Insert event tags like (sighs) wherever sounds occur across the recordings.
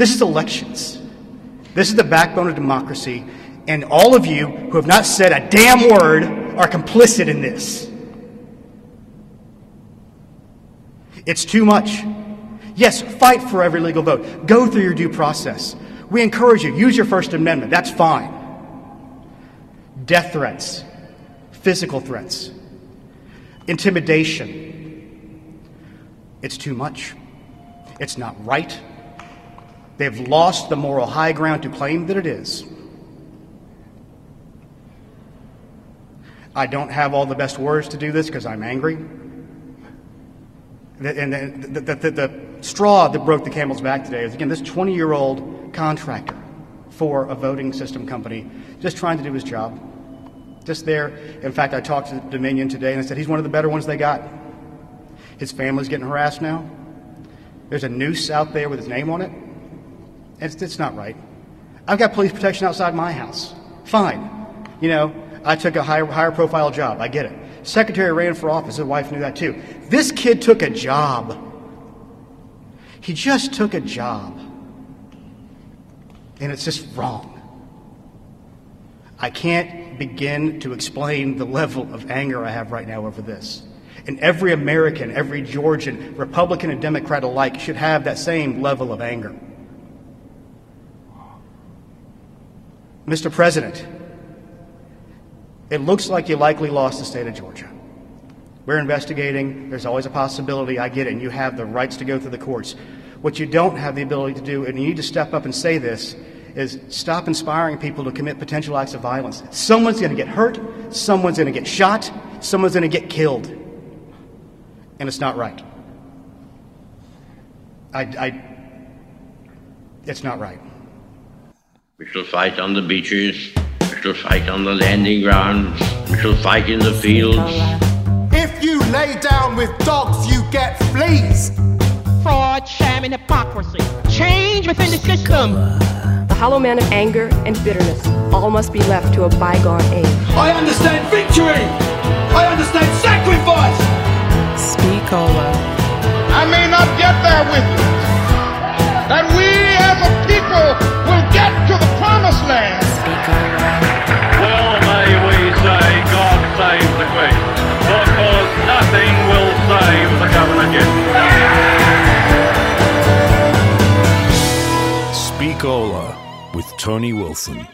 This is elections. This is the backbone of democracy, and all of you who have not said a damn word are complicit in this. It's too much. Yes, fight for every legal vote. Go through your due process. We encourage you, use your First Amendment. That's fine. Death threats, physical threats, intimidation. It's too much. It's not right. They've lost the moral high ground to claim that it is. I don't have all the best words to do this because I'm angry. And the, the, the, the, straw that broke the camel's back today is again this 20 year old contractor for a voting system company just trying to do his job. Just there. In fact, I talked to Dominion today and I said he's one of the better ones they got. His family's getting harassed now. There's a noose out there with his name on it. It's, it's not right. I've got police protection outside my house. Fine. You know, I took a higher, higher profile job. I get it. Secretary ran for office. His wife knew that too. This kid took a job. He just took a job. And it's just wrong. I can't begin to explain the level of anger I have right now over this. And every American, every Georgian, Republican and Democrat alike, should have that same level of anger. Mr. President, it looks like you likely lost the state of Georgia. We're investigating. There's always a possibility. I get it. And you have the rights to go through the courts. What you don't have the ability to do, and you need to step up and say this, is stop inspiring people to commit potential acts of violence. Someone's going to get hurt. Someone's going to get shot. Someone's going to get killed. And it's not right. I, I, it's not right. We shall fight on the beaches. We shall fight on the landing grounds. We shall fight in the fields. If you lay down with dogs, you get fleas. Fraud, sham, and hypocrisy. Change within the system. The hollow man of anger and bitterness all must be left to a bygone age. I understand victory. I understand sacrifice. Tony Wilson.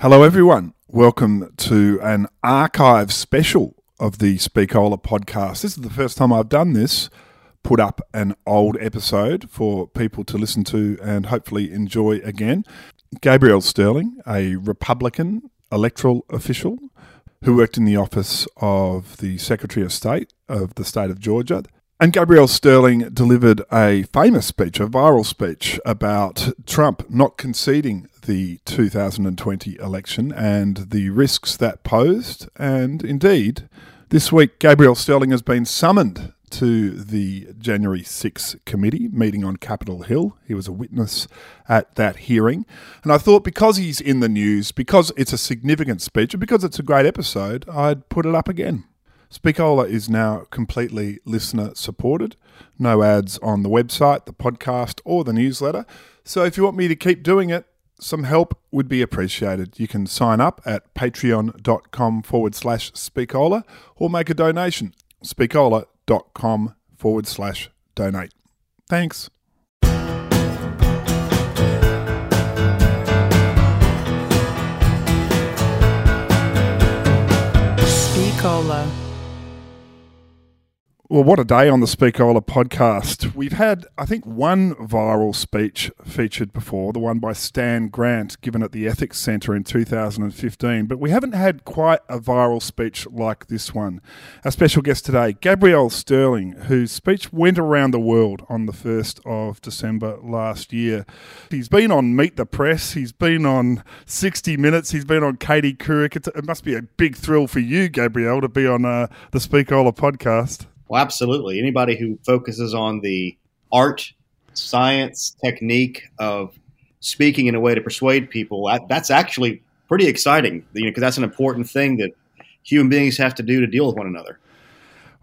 Hello, everyone. Welcome to an archive special of the Speakola podcast. This is the first time I've done this put up an old episode for people to listen to and hopefully enjoy again. Gabriel Sterling, a Republican electoral official who worked in the office of the Secretary of State of the state of Georgia. And Gabriel Sterling delivered a famous speech, a viral speech about Trump not conceding the 2020 election and the risks that posed. And indeed, this week, Gabriel Sterling has been summoned to the January 6 committee meeting on Capitol Hill. He was a witness at that hearing. And I thought because he's in the news, because it's a significant speech, and because it's a great episode, I'd put it up again. Speakola is now completely listener supported. No ads on the website, the podcast, or the newsletter. So if you want me to keep doing it, some help would be appreciated. You can sign up at patreon.com forward slash speakola or make a donation. speakola.com forward slash donate. Thanks. Speakola. Well, what a day on the Speakola podcast. We've had, I think, one viral speech featured before, the one by Stan Grant given at the Ethics Centre in 2015, but we haven't had quite a viral speech like this one. Our special guest today, Gabriel Sterling, whose speech went around the world on the 1st of December last year. He's been on Meet the Press, he's been on 60 Minutes, he's been on Katie Couric. It must be a big thrill for you, Gabriel, to be on uh, the Speakola podcast. Well, absolutely. Anybody who focuses on the art, science, technique of speaking in a way to persuade people, that's actually pretty exciting. You know, because that's an important thing that human beings have to do to deal with one another.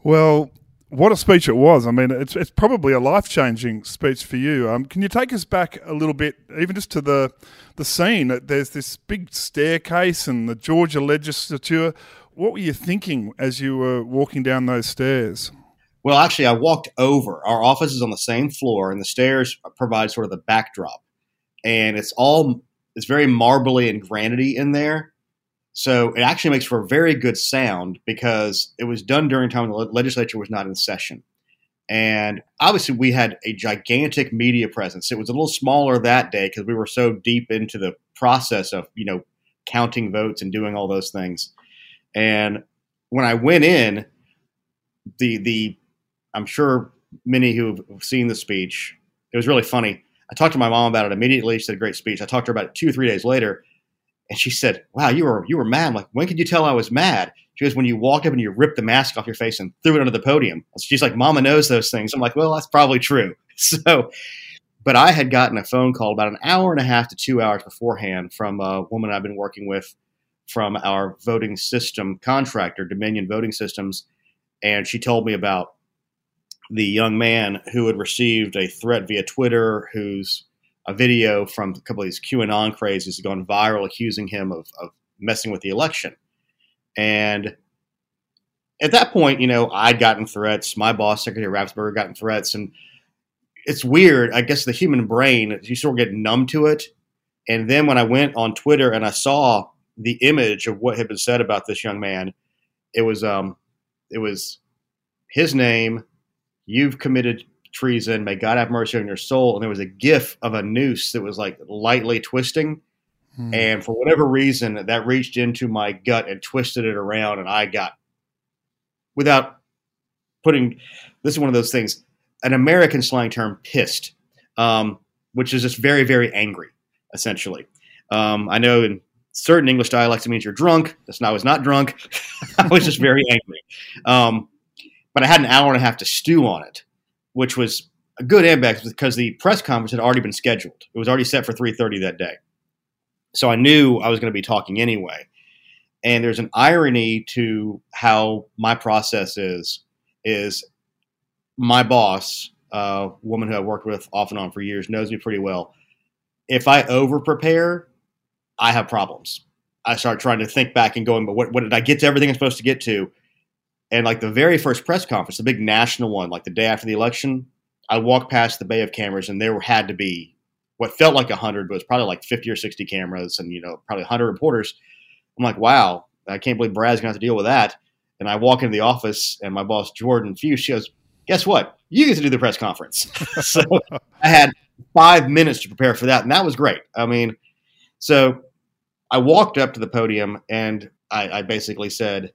Well, What a speech it was. I mean, it's, it's probably a life changing speech for you. Um, can you take us back a little bit, even just to the, the scene? There's this big staircase and the Georgia legislature. What were you thinking as you were walking down those stairs? Well, actually, I walked over. Our office is on the same floor, and the stairs provide sort of the backdrop. And it's all, it's very marbly and granity in there. So it actually makes for a very good sound because it was done during time when the legislature was not in session. And obviously, we had a gigantic media presence. It was a little smaller that day because we were so deep into the process of, you know, counting votes and doing all those things. And when I went in, the the I'm sure many who have seen the speech, it was really funny. I talked to my mom about it immediately. She said, "Great speech." I talked to her about it two or three days later, and she said, "Wow, you were you were mad." I'm like, when could you tell I was mad? She goes, "When you walked up and you ripped the mask off your face and threw it under the podium." She's like, "Mama knows those things." I'm like, "Well, that's probably true." (laughs) So, but I had gotten a phone call about an hour and a half to two hours beforehand from a woman I've been working with from our voting system contractor, Dominion Voting Systems, and she told me about the young man who had received a threat via Twitter, whose a video from a couple of these QAnon crazes has gone viral, accusing him of, of messing with the election. And at that point, you know, I'd gotten threats. My boss, Secretary Raffensperger, gotten threats, and it's weird. I guess the human brain, you sort of get numb to it. And then when I went on Twitter and I saw the image of what had been said about this young man, it was um, it was his name. You've committed treason. May God have mercy on your soul. And there was a gif of a noose that was like lightly twisting. Hmm. And for whatever reason, that reached into my gut and twisted it around. And I got, without putting, this is one of those things, an American slang term, pissed, um, which is just very, very angry, essentially. Um, I know in certain English dialects it means you're drunk. That's not, I was not drunk. (laughs) I was just very angry. Um, but I had an hour and a half to stew on it which was a good and bad because the press conference had already been scheduled. It was already set for 3:30 that day. So I knew I was going to be talking anyway. And there's an irony to how my process is is my boss, a woman who I've worked with off and on for years, knows me pretty well. If I over prepare, I have problems. I start trying to think back and going, but what, what did I get to everything I'm supposed to get to? And like the very first press conference, the big national one, like the day after the election, I walked past the bay of cameras, and there had to be what felt like hundred, but it was probably like fifty or sixty cameras, and you know probably hundred reporters. I'm like, wow, I can't believe Brad's gonna have to deal with that. And I walk into the office, and my boss Jordan Fuchs, she goes, "Guess what? You get to do the press conference." (laughs) so I had five minutes to prepare for that, and that was great. I mean, so I walked up to the podium, and I, I basically said,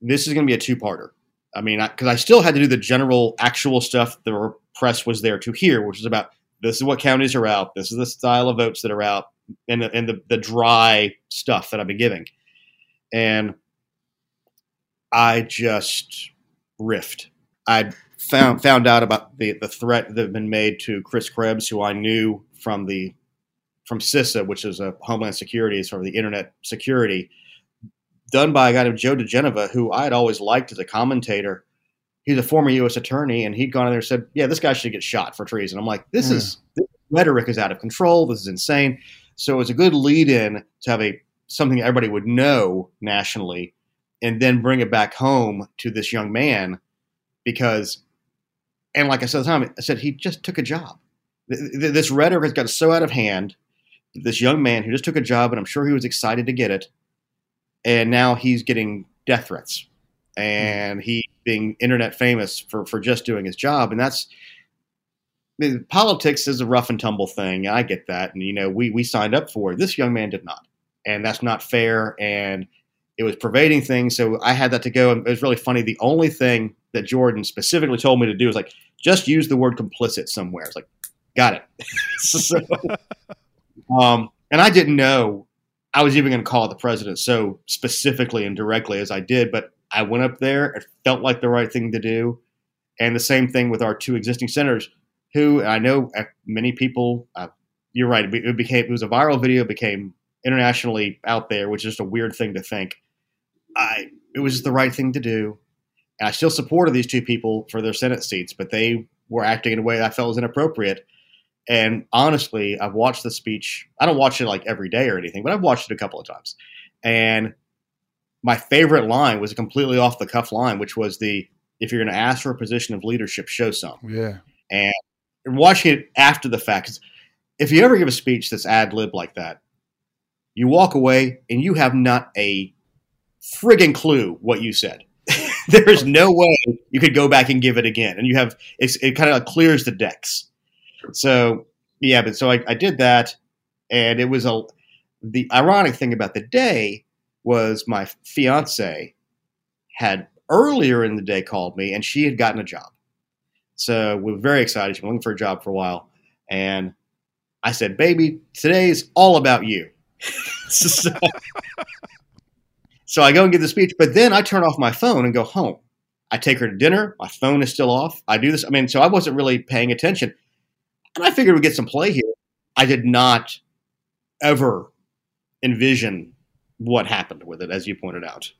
this is going to be a two parter. I mean, because I, I, still had to do the general, actual stuff the press was there to hear, which is about this is what counties are out, this is the style of votes that are out, and the, and the, the dry stuff that I've been giving. And I just riffed. I found found out about the the threat that had been made to Chris Krebs, who I knew from the from CISA, which is a Homeland Security, sort of the internet security done by a guy named Joe diGenova, who I had always liked as a commentator. He's a former U.S. attorney, and he'd gone in there and said, "Yeah, this guy should get shot for treason." I'm like, "This mm. is this rhetoric is out of control. This is insane." So it was a good lead-in to have a something everybody would know nationally, and then bring it back home to this young man because, and like I said at the time, I said he just took a job. This rhetoric has got so out of hand. This young man who just took a job, and I'm sure he was excited to get it and now he's getting death threats. And he being internet famous for for just doing his job. And that's politics is a rough and tumble thing. I get that. And you know we we signed up for it. This young man did not. And that's not fair. And it was pervading things. So i had that to go. And it was really funny. The only thing that jordan specifically told me to do was like just use the word complicit somewhere. It's like got it. (laughs) So, (laughs) um, and i didn't know I was even going to call the president so specifically and directly as I did, but I went up there. It felt like the right thing to do. And the same thing with our two existing senators, who I know uh, many people. Uh, you're right. It became it was a viral video. Became internationally out there, which is just a weird thing to think. I it was the right thing to do, And I still supported these two people for their Senate seats, but they were acting in a way that I felt was inappropriate. And honestly, I've watched the speech. I don't watch it like every day or anything, but I've watched it a couple of times. And my favorite line was a completely off the cuff line, which was the if you're going to ask for a position of leadership, show some. Yeah. And watching it after the fact, if you ever give a speech that's ad lib like that, you walk away and you have not a friggin' clue what you said. (laughs) there is no way you could go back and give it again, and you have it's, it kind of clears the decks. So yeah, but so I, I did that, and it was a the ironic thing about the day was my fiance had earlier in the day called me, and she had gotten a job. So we were very excited. She's been looking for a job for a while, and I said, "Baby, today's all about you." (laughs) so, so I go and give the speech, but then I turn off my phone and go home. I take her to dinner. My phone is still off. I do this. I mean, so I wasn't really paying attention, and I figured we'd get some play here. I did not ever envision what happened with it, as you pointed out.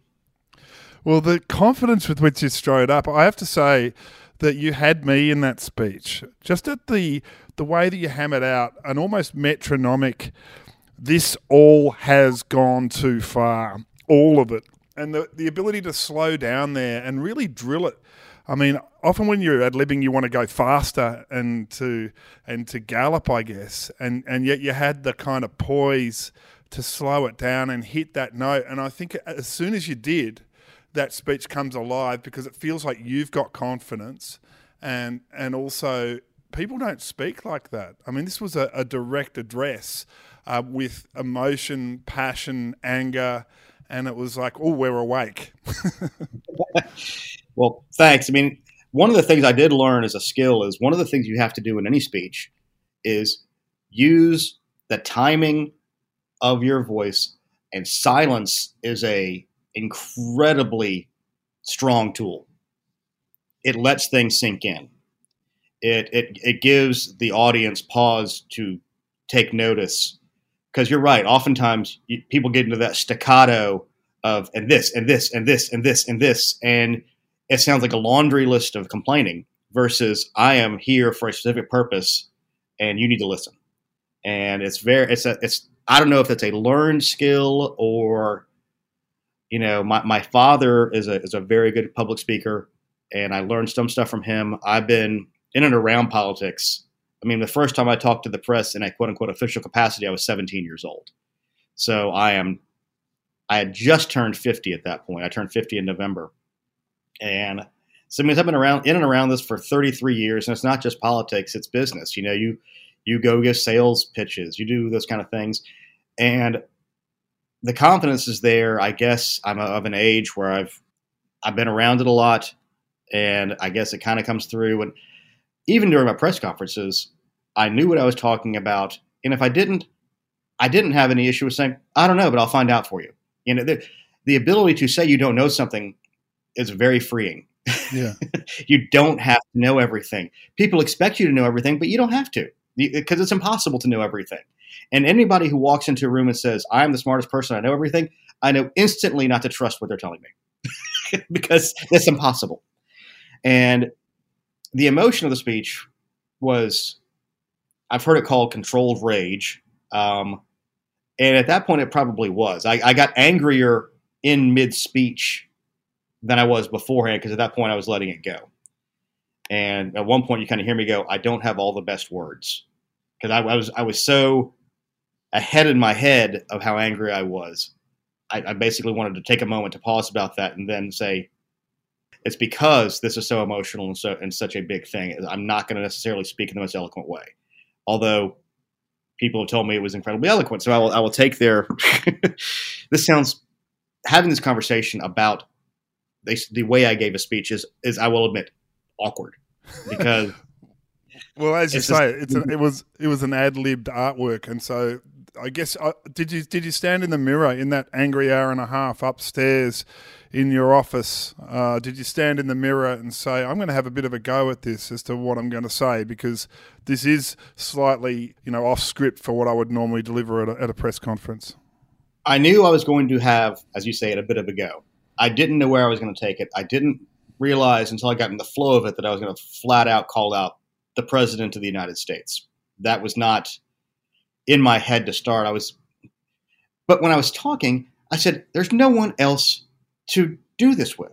Well, the confidence with which you strode up, I have to say that you had me in that speech. Just at the the way that you hammered out an almost metronomic this all has gone too far, all of it. And the, the ability to slow down there and really drill it. I mean, often when you're ad libbing, you want to go faster and to and to gallop, I guess. And and yet you had the kind of poise to slow it down and hit that note. And I think as soon as you did, that speech comes alive because it feels like you've got confidence and and also people don't speak like that. I mean, this was a, a direct address uh, with emotion, passion, anger, and it was like, oh, we're awake. (laughs) (laughs) well, thanks. I mean, one of the things I did learn as a skill is one of the things you have to do in any speech is use the timing of your voice, and silence is a incredibly strong tool. It lets things sink in. It it it gives the audience pause to take notice because you're right. Oftentimes you, people get into that staccato of and this and this and this and this and this, and it sounds like a laundry list of complaining versus I am here for a specific purpose, and you need to listen. And it's very it's a it's I don't know if that's a learned skill or you know my, my father is a is a very good public speaker and I learned some stuff from him. I've been in and around politics. I mean, the first time I talked to the press in a quote unquote official capacity, I was 17 years old. So I am, I had just turned 50 at that point. I turned 50 in November. And so, I mean, I've been around in and around this for 33 years, and it's not just politics; it's business. You know, you you go give sales pitches, you do those kind of things, and the confidence is there. I guess I'm of an age where I've I've been around it a lot, and I guess it kind of comes through. And even during my press conferences, I knew what I was talking about, and if I didn't, I didn't have any issue with saying I don't know, but I'll find out for you. You know, the, the ability to say you don't know something is very freeing. Yeah. (laughs) you don't have to know everything. People expect you to know everything, but you don't have to because it's impossible to know everything. And anybody who walks into a room and says, I'm the smartest person, I know everything, I know instantly not to trust what they're telling me (laughs) because it's impossible. And the emotion of the speech was, I've heard it called controlled rage. Um, and at that point, it probably was. I, I got angrier in mid speech than I was beforehand because at that point I was letting it go. And at one point, you kind of hear me go, "I don't have all the best words," because I, I, was I was so ahead in my head of how angry I was. I, I basically wanted to take a moment to pause about that and then say, "It's because this is so emotional and so and such a big thing. I'm not going to necessarily speak in the most eloquent way, although." People have told me it was incredibly eloquent, so I will. I will take their. (laughs) this sounds having this conversation about they, the way I gave a speech is, is I will admit, awkward because. (laughs) well, as you say, just- it's a, it was it was an ad libbed artwork, and so I guess uh, did you did you stand in the mirror in that angry hour and a half upstairs in your office? Uh, did you stand in the mirror and say, "I'm going to have a bit of a go at this as to what I'm going to say because this is slightly you know off script for what I would normally deliver at a, at a press conference"? I knew I was going to have, as you say, it a bit of a go. I didn't know where I was going to take it. I didn't realize until I got in the flow of it that I was going to flat out call out the president of the United States. That was not in my head to start. I was, but when I was talking, I said, "There's no one else to do this with.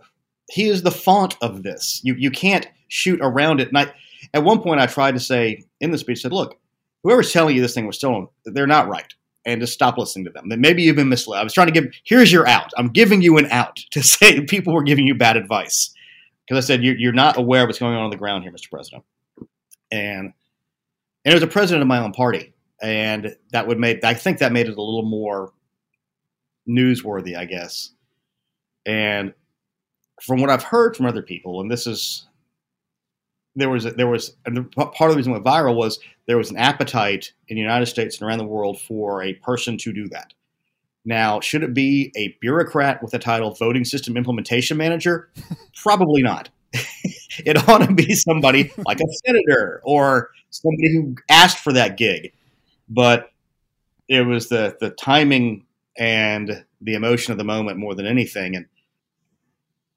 He is the font of this. You you can't shoot around it." And I, at one point, I tried to say in the speech, said, "Look, whoever's telling you this thing was stolen, they're not right." And just stop listening to them. Then maybe you've been misled. I was trying to give. Here's your out. I'm giving you an out to (laughs) say people were giving you bad advice because I said you're, you're not aware of what's going on on the ground here, Mr. President. And and it was a president of my own party, and that would make I think that made it a little more newsworthy, I guess. And from what I've heard from other people, and this is there was there was and the, part of the reason it went viral was there was an appetite in the United States and around the world for a person to do that. Now, should it be a bureaucrat with the title voting system implementation manager? (laughs) Probably not. (laughs) it ought to be somebody like a senator or somebody who asked for that gig. But it was the the timing and the emotion of the moment more than anything. And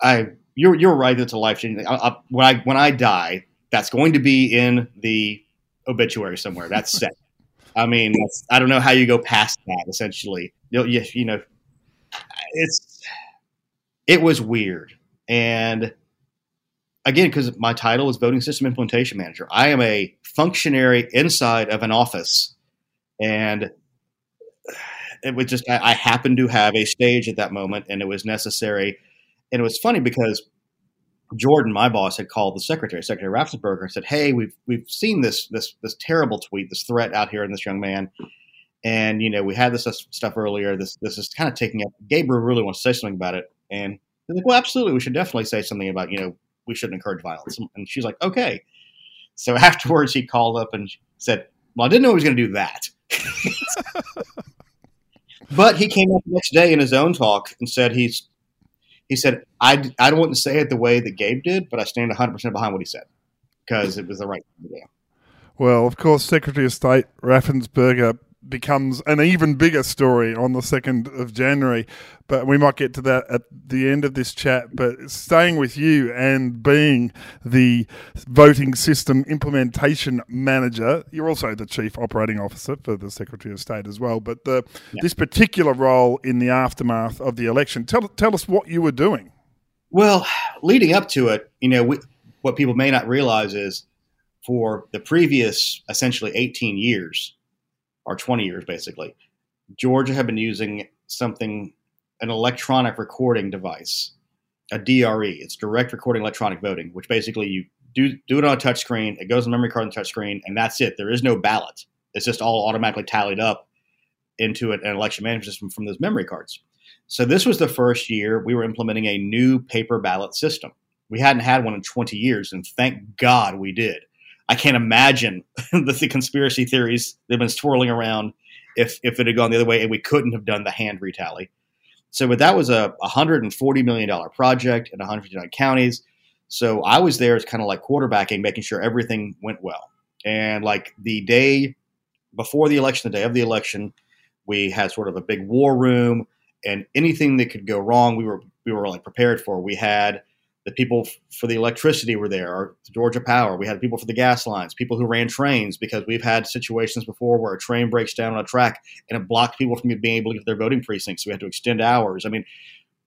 I, you're you're right. It's a life changing. When I when I die, that's going to be in the obituary somewhere. That's set. I mean, I don't know how you go past that. Essentially, you, you, you know, it's it was weird, and again, because my title is voting system implementation manager, I am a functionary inside of an office, and it was just I, I happened to have a stage at that moment, and it was necessary. And it was funny because Jordan, my boss, had called the secretary, Secretary Raffensperger, and said, "Hey, we've we've seen this this this terrible tweet, this threat out here in this young man, and you know we had this stuff earlier. This this is kind of taking up. Gabriel really wants to say something about it, and he's like, well, absolutely, we should definitely say something about you know we shouldn't encourage violence. And she's like, okay. So (laughs) afterwards, he called up and said, well, I didn't know he was going to do that. (laughs) (laughs) but he came up the next day in his own talk and said he's he said, I, I to say it the way that Gabe did, but I stand 100% behind what he said because it was the right thing to do. Well, of course, Secretary of State Raffensperger becomes an even bigger story on the 2nd of January. But we might get to that at the end of this chat. But staying with you and being the voting system implementation manager, you're also the chief operating officer for the Secretary of State as well. But the, yeah. this particular role in the aftermath of the election, tell, tell us what you were doing. Well, leading up to it, you know, we, what people may not realize is for the previous essentially 18 years, or 20 years basically, Georgia had been using something, an electronic recording device, a DRE. It's direct recording electronic voting, which basically you do do it on a touch screen. It goes on memory card on the touch screen, and that's it. There is no ballot. It's just all automatically tallied up into an election management system from those memory cards. So this was the first year we were implementing a new paper ballot system. We hadn't had one in 20 years, and thank God we did. I can't imagine the, (laughs) the conspiracy theories that have been swirling around if if it had gone the other way and we couldn't have done the hand retally. So, but that was a 140 million dollar project in 159 counties. So I was there as kind of like quarterbacking, making sure everything went well. And like the day before the election, the day of the election, we had sort of a big war room, and anything that could go wrong, we were we were like prepared for. We had the people for the electricity were there, or Georgia Power. We had people for the gas lines, people who ran trains, because we've had situations before where a train breaks down on a track and it blocked people from being able to get to their voting precincts. So we had to extend hours. I mean,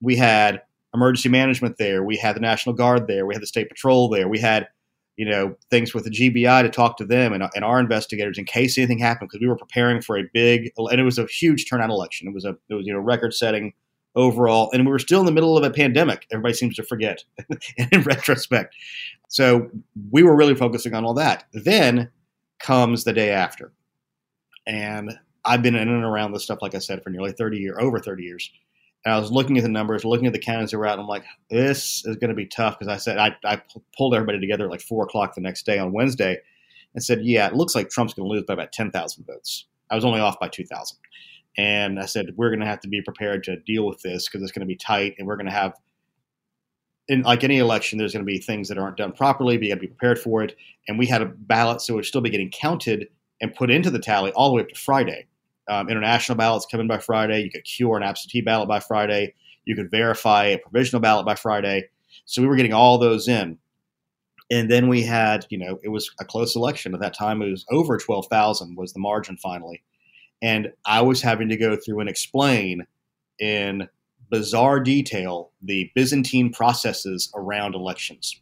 we had emergency management there. We had the National Guard there. We had the State Patrol there. We had, you know, things with the GBI to talk to them and, and our investigators in case anything happened because we were preparing for a big and it was a huge turnout election. It was a it was you know record setting overall. And we were still in the middle of a pandemic. Everybody seems to forget (laughs) in retrospect. So we were really focusing on all that. Then comes the day after. And I've been in and around this stuff, like I said, for nearly 30 years, over 30 years. And I was looking at the numbers, looking at the counties that were out, and I'm like, this is going to be tough because I said I, I pulled everybody together at like four o'clock the next day on Wednesday and said, yeah, it looks like Trump's going to lose by about 10,000 votes. I was only off by 2,000. And I said, we're going to have to be prepared to deal with this because it's going to be tight and we're going to have, in like any election, there's going to be things that aren't done properly, but you got to be prepared for it. And we had a ballot, so it would still be getting counted and put into the tally all the way up to Friday. Um, international ballots come in by Friday. You could cure an absentee ballot by Friday. You could verify a provisional ballot by Friday. So we were getting all those in. And then we had, you know, it was a close election. At that time, it was over 12,000 was the margin finally. And I was having to go through and explain in bizarre detail the Byzantine processes around elections.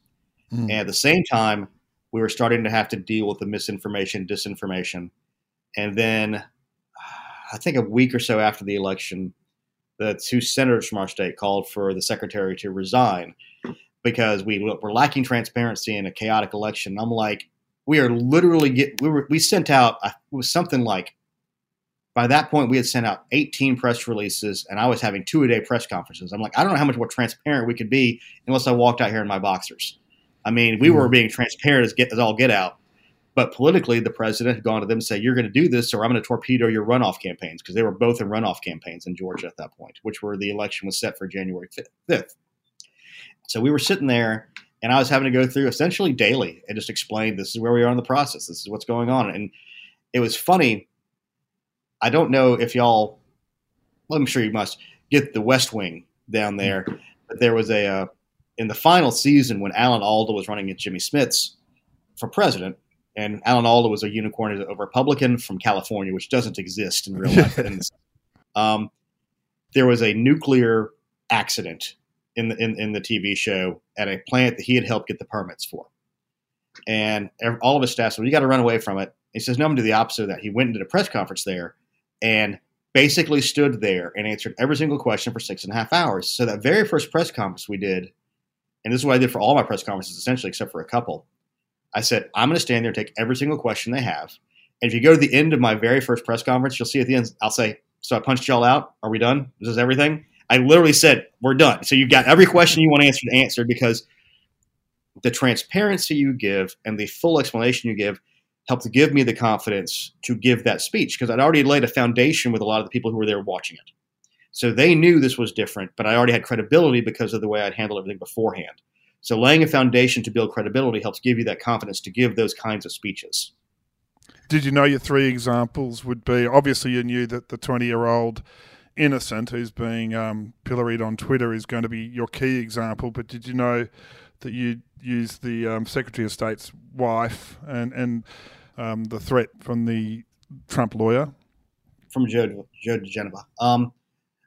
Mm. And at the same time, we were starting to have to deal with the misinformation, disinformation. And then I think a week or so after the election, the two senators from our state called for the secretary to resign because we were lacking transparency in a chaotic election. I'm like, we are literally get we were we sent out it was something like by that point we had sent out 18 press releases and I was having two a day press conferences. I'm like, I don't know how much more transparent we could be unless I walked out here in my boxers. I mean, we were mm-hmm. being transparent as get as all get out. But politically, the president had gone to them and said, "You're going to do this, or I'm going to torpedo your runoff campaigns," because they were both in runoff campaigns in Georgia at that point, which were the election was set for January 5th. So we were sitting there, and I was having to go through essentially daily and just explain this is where we are in the process. This is what's going on. And it was funny. I don't know if y'all, well, I'm sure you must get the West Wing down there, but there was a, uh, in the final season when Alan Alda was running against Jimmy Smits for president, and Alan Alda was a unicorn, a Republican from California, which doesn't exist in real life. (laughs) um, there was a nuclear accident in the in, in the TV show at a plant that he had helped get the permits for. And all of his staff said, well, "You got to run away from it." He says, "No, I'm going to do the opposite of that." He went into a press conference there, and basically stood there and answered every single question for six and a half hours. So that very first press conference we did, and this is what I did for all my press conferences, essentially, except for a couple. I said, "I'm going to stand there and take every single question they have." And if you go to the end of my very first press conference, you'll see at the end, I'll say, "So I punched y'all out. Are we done? Is this everything?" I literally said, "We're done." So you've got every question you want answered answered because the transparency you give and the full explanation you give helped to give me the confidence to give that speech because I'd already laid a foundation with a lot of the people who were there watching it. So they knew this was different, but I already had credibility because of the way I'd handled everything beforehand. So laying a foundation to build credibility helps give you that confidence to give those kinds of speeches. Did you know your three examples would be? Obviously, you knew that the 20 year old innocent who's being um, pilloried on Twitter is going to be your key example. But did you know that you used the um, Secretary of State's wife and and um, the threat from the Trump lawyer? From Joe Joe diGenova. Um,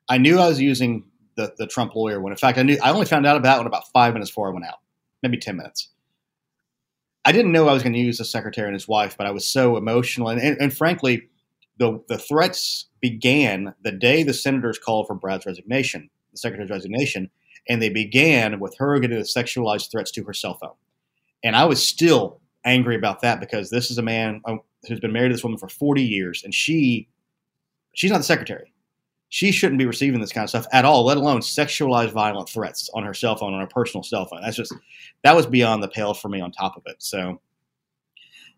I knew I was using the, the Trump lawyer when, in fact, I knew I only found out about it about five minutes before I went out, maybe ten minutes. I didn't know I was going to use the secretary and his wife, but I was so emotional and, and, and frankly, the the threats began the day the senators called for Brad's resignation, the secretary's resignation, and they began with her getting the sexualized threats to her cell phone. And I was still angry about that because this is a man um, who's been married to this woman for 40 years, and she she's not the secretary. She shouldn't be receiving this kind of stuff at all, let alone sexualized violent threats on her cell phone, on her personal cell phone. That's just that was beyond the pale for me on top of it. So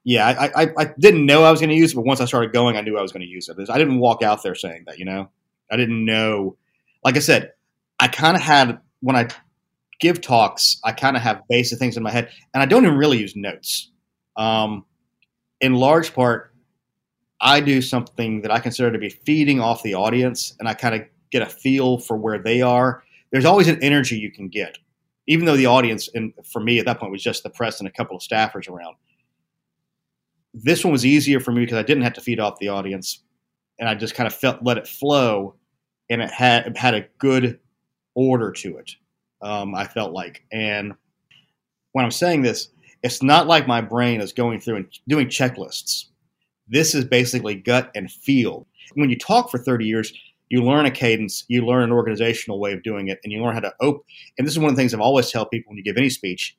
yeah, I, I, I didn't know I was going to use it, but once I started going, I knew I was going to use it. I didn't walk out there saying that, you know. I didn't know. Like I said, I kind of had when I give talks, I kind of have basic things in my head, and I don't even really use notes. Um, in large part, I do something that I consider to be feeding off the audience, and I kind of get a feel for where they are. There's always an energy you can get, even though the audience, and for me at that point, was just the press and a couple of staffers around this one was easier for me because I didn't have to feed off the audience, and I just kind of felt let it flow, and it had it had a good order to it. Um, I felt like, and when I'm saying this, it's not like my brain is going through and doing checklists. This is basically gut and feel. When you talk for 30 years, you learn a cadence, you learn an organizational way of doing it, and you learn how to open. And this is one of the things I've always tell people when you give any speech: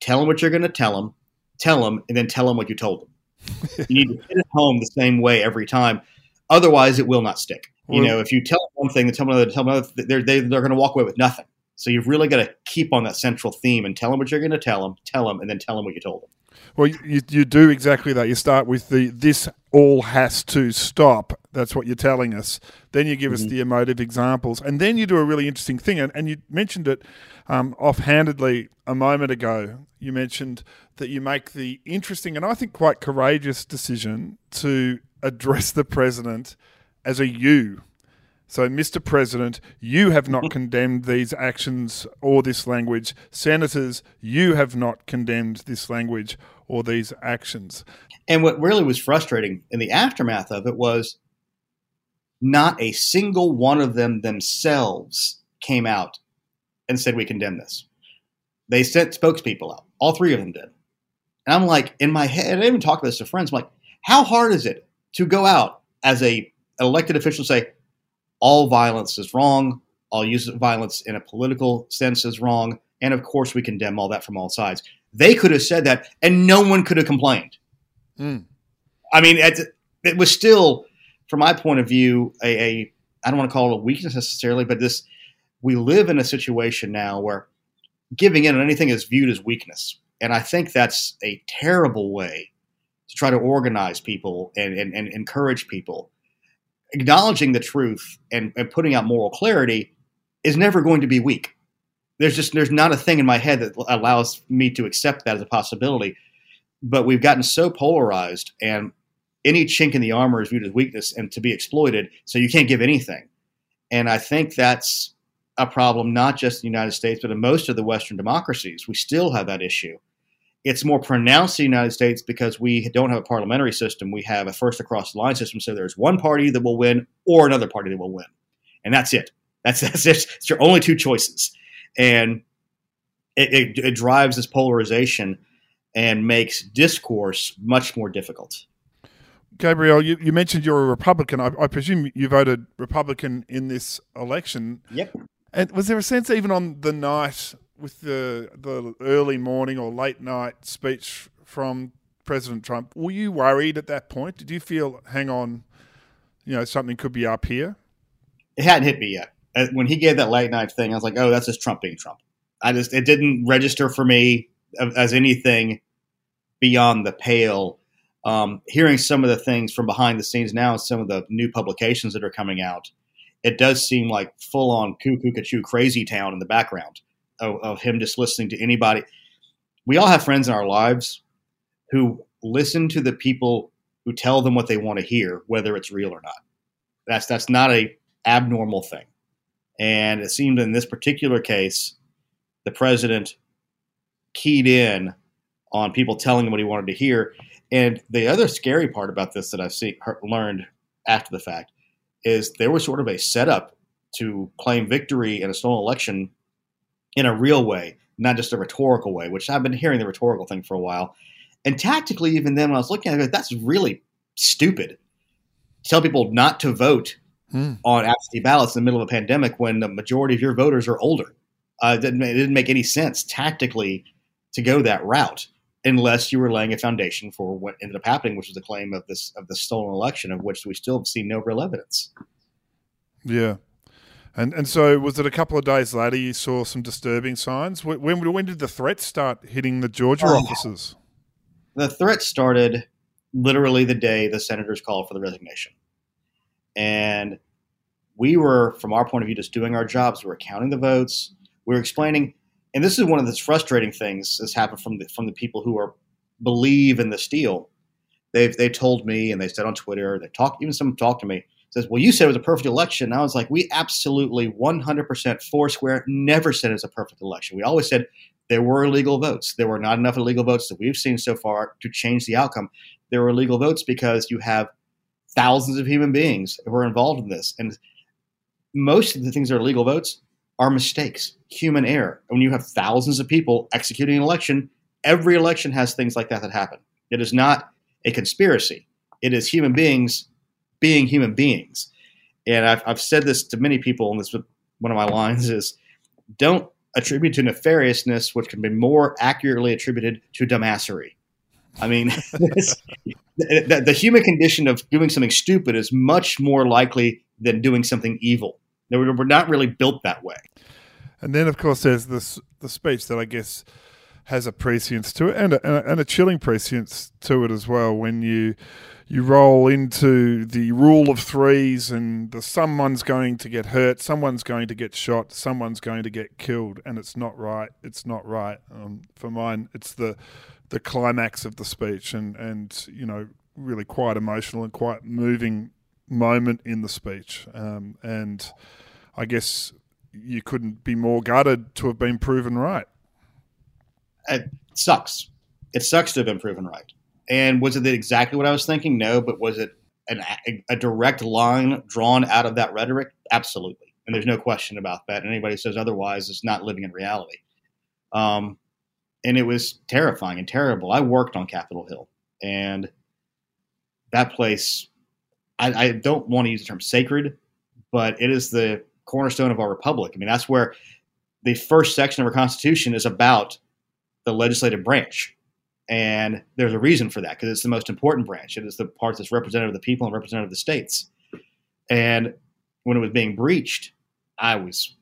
tell them what you're going to tell them, tell them, and then tell them what you told them (laughs) you need to hit it home the same way every time. Otherwise, it will not stick. You know, if you tell them one thing and tell them another, tell them another, they're, they, they're going to walk away with nothing. So you've really got to keep on that central theme and tell them what you're going to tell them, tell them, and then tell them what you told them. Well, you, you do exactly that. You start with the this all has to stop. That's what you're telling us. Then you give mm-hmm. us the emotive examples, and then you do a really interesting thing. And, and you mentioned it um, offhandedly a moment ago. You mentioned that you make the interesting and I think quite courageous decision to address the president as a you. So, Mr. President, you have not (laughs) condemned these actions or this language. Senators, you have not condemned this language or these actions. And what really was frustrating in the aftermath of it was not a single one of them themselves came out and said, We condemn this. They sent spokespeople out. All three of them did. And I'm like, in my head, I even talk about this to friends. I'm like, how hard is it to go out as a elected official and say, all violence is wrong, all use of violence in a political sense is wrong, and of course we condemn all that from all sides. They could have said that, and no one could have complained. Mm. I mean, it, it, was still, from my point of view, a, a I don't want to call it a weakness necessarily, but this we live in a situation now where giving in on anything is viewed as weakness, and I think that's a terrible way to try to organize people and, and, and encourage people acknowledging the truth and, and putting out moral clarity is never going to be weak. There's just there's not a thing in my head that allows me to accept that as a possibility. But we've gotten so polarized, and any chink in the armor is viewed as weakness and to be exploited. So you can't give anything. And I think that's a problem not just in the United States, but in most of the Western democracies. We still have that issue. It's more pronounced in the United States because we don't have a parliamentary system. We have a first across the line system. So there's one party that will win or another party that will win. And that's it. That's, (laughs) that's it. It's your only two choices. And it, it, it drives this polarization and makes discourse much more difficult. Gabriel, you, you mentioned you're a Republican. I, I, presume you voted Republican in this election. Yep. And was there a sense, even on the night with the the early morning or late night speech from President Trump, were you worried at that point? Did you feel, hang on, you know, something could be up here? It hadn't hit me yet. When he gave that late night thing, I was like, oh, that's just Trump being Trump. I just it didn't register for me as anything beyond the pale. Um, hearing some of the things from behind the scenes now, some of the new publications that are coming out, it does seem like full on cuckoo cachoo crazy town in the background of, of him just listening to anybody. We all have friends in our lives who listen to the people who tell them what they want to hear, whether it's real or not. That's that's not a abnormal thing. And it seemed in this particular case, the president keyed in on people telling him what he wanted to hear. And the other scary part about this that I've seen learned after the fact is there was sort of a setup to claim victory in a stolen election in a real way, not just a rhetorical way, which I've been hearing the rhetorical thing for a while. And tactically, even then, when I was looking at it, that's really stupid. Tell people not to vote hmm. on absentee ballots in the middle of a pandemic when the majority of your voters are older. Uh, it, didn't, it didn't make any sense tactically to go that route unless you were laying a foundation for what ended up happening, which was the claim of this of the stolen election, of which we still have seen no real evidence. Yeah, and and so was it a couple of days later you saw some disturbing signs? When when did the threats start hitting the Georgia oh, offices? The threats started literally the day the senators called for the resignation, and we were, from our point of view, just doing our jobs. We were counting the votes. We were explaining, and this is one of the frustrating things that's happened from the from the people who are believe in the steal. They've they told me and they said on Twitter. They talked even some talked to me says, Well, you said it was a perfect election. I was like, We absolutely 100% Foursquare never said it was a perfect election. We always said there were illegal votes. There were not enough illegal votes that we've seen so far to change the outcome. There were illegal votes because you have thousands of human beings who are involved in this. And most of the things that are illegal votes are mistakes, human error. When you have thousands of people executing an election, every election has things like that that happen. It is not a conspiracy. It is human beings being human beings. And I've, I've said this to many people, and this is one of my lines is don't attribute to nefariousness which can be more accurately attributed to dumbassery. I mean, (laughs) the, the, human condition of doing something stupid is much more likely than doing something evil. We're not really built that way. And then, of course, there's this the speech that I guess has a prescience to it, and a, and a chilling prescience to it as well. When you you roll into the rule of threes and the someone's going to get hurt, someone's going to get shot, someone's going to get killed, and it's not right. It's not right. Um, for mine, it's the the climax of the speech, and and you know really quite emotional and quite moving moment in the speech, um, and I guess you couldn't be more gutted to have been proven right. It sucks. It sucks to have been proven right. And was it exactly what I was thinking? No, but was it an, a, direct line drawn out of that rhetoric? Absolutely. And there's no question about that. And anybody who says otherwise is not living in reality. Um, and it was terrifying and terrible. I worked on Capitol Hill, and that place, I, I don't want to use the term sacred, but it is the cornerstone of our republic. I mean, that's where the first section of our Constitution is about the legislative branch. And there's a reason for that because it's the most important branch. It is the part that's representative of the people and representative of the states. And when it was being breached, I was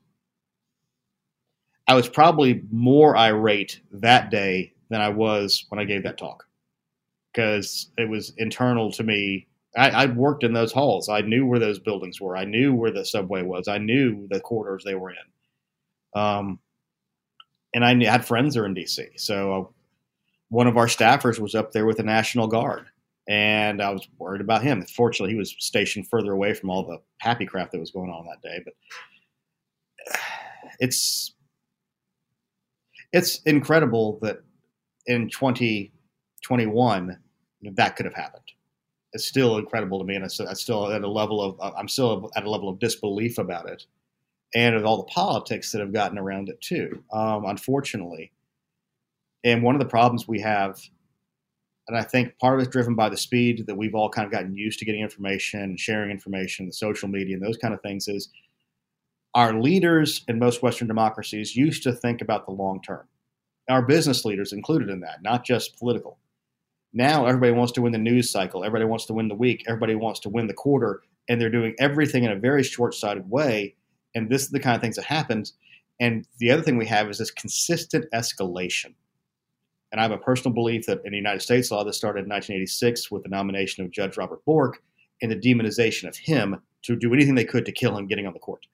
I was probably more irate that day than I was when I gave that talk because it was internal to me. I, would worked in those halls. I knew where those buildings were. I knew where the subway was. I knew the corridors they were in. Um, and I had friends there in DC. So uh, one of our staffers was up there with the National Guard, and I was worried about him. Fortunately, he was stationed further away from all the happy crap that was going on that day. But (sighs) it's it's incredible that in 2021 that could have happened. It's still incredible to me, and it's, it's still at a level of I'm still at a level of disbelief about it, and of all the politics that have gotten around it too. Um, unfortunately, and one of the problems we have, and I think part of it's driven by the speed that we've all kind of gotten used to getting information, sharing information, the social media, and those kind of things, is our leaders in most Western democracies used to think about the long term. Our business leaders included in that, not just political. Now everybody wants to win the news cycle. Everybody wants to win the week. Everybody wants to win the quarter. And they're doing everything in a very short sighted way. And this is the kind of things that happens. And the other thing we have is this consistent escalation. And I have a personal belief that in the United States law, this started in 1986 with the nomination of Judge Robert Bork and the demonization of him to do anything they could to kill him getting on the court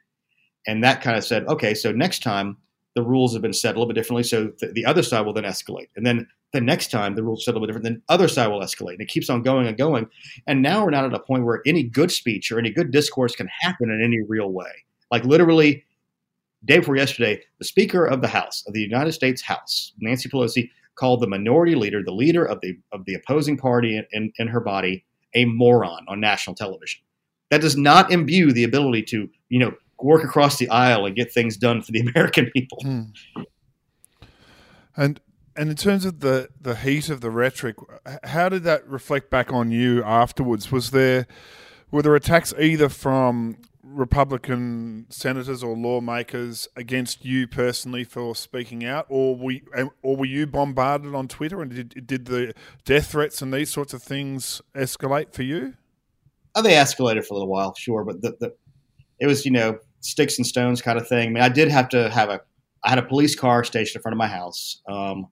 and that kind of said, okay, so next time the rules have been set a little bit differently, so th- the other side will then escalate, and then the next time the rules set a little bit different, then other side will escalate, and it keeps on going and going, and now we're not at a point where any good speech or any good discourse can happen in any real way. Like literally, day before yesterday, the Speaker of the House of the United States House, Nancy Pelosi, called the minority leader, the leader of the of the opposing party in, in, in her body, a moron on national television. That does not imbue the ability to, you know, work across the aisle and get things done for the (laughs) American people. Mm. And and in terms of the the heat of the rhetoric, how did that reflect back on you afterwards? Was there were there attacks either from Republican senators or lawmakers against you personally for speaking out, or we or were you bombarded on Twitter? And did did the death threats and these sorts of things escalate for you? Oh, they escalated for a little while, sure, but the, the it was you know sticks and stones kind of thing. I mean, I did have to have a, I had a police car stationed in front of my house. Um,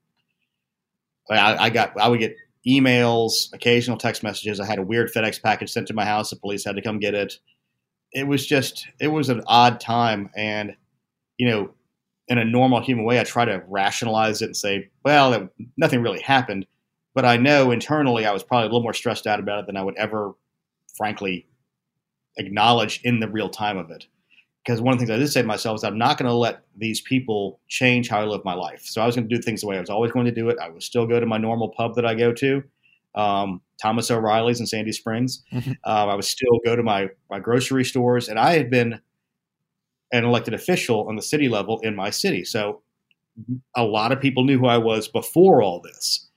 I, I got, I would get emails, occasional text messages. I had a weird FedEx package sent to my house. The police had to come get it. It was just, it was an odd time. And, you know, in a normal human way, I try to rationalize it and say, well, nothing really happened. But I know internally I was probably a little more stressed out about it than I would ever, frankly, acknowledge in the real time of it because one of the things I did say to myself is I'm not going to let these people change how I live my life. So I was going to do things the way I was always going to do it. I would still go to my normal pub that I go to, um, Thomas O'Reilly's in Sandy Springs. Mm-hmm. Uh, I would still go to my my grocery stores, and I had been an elected official on the city level in my city. So a lot of people knew who I was before all this.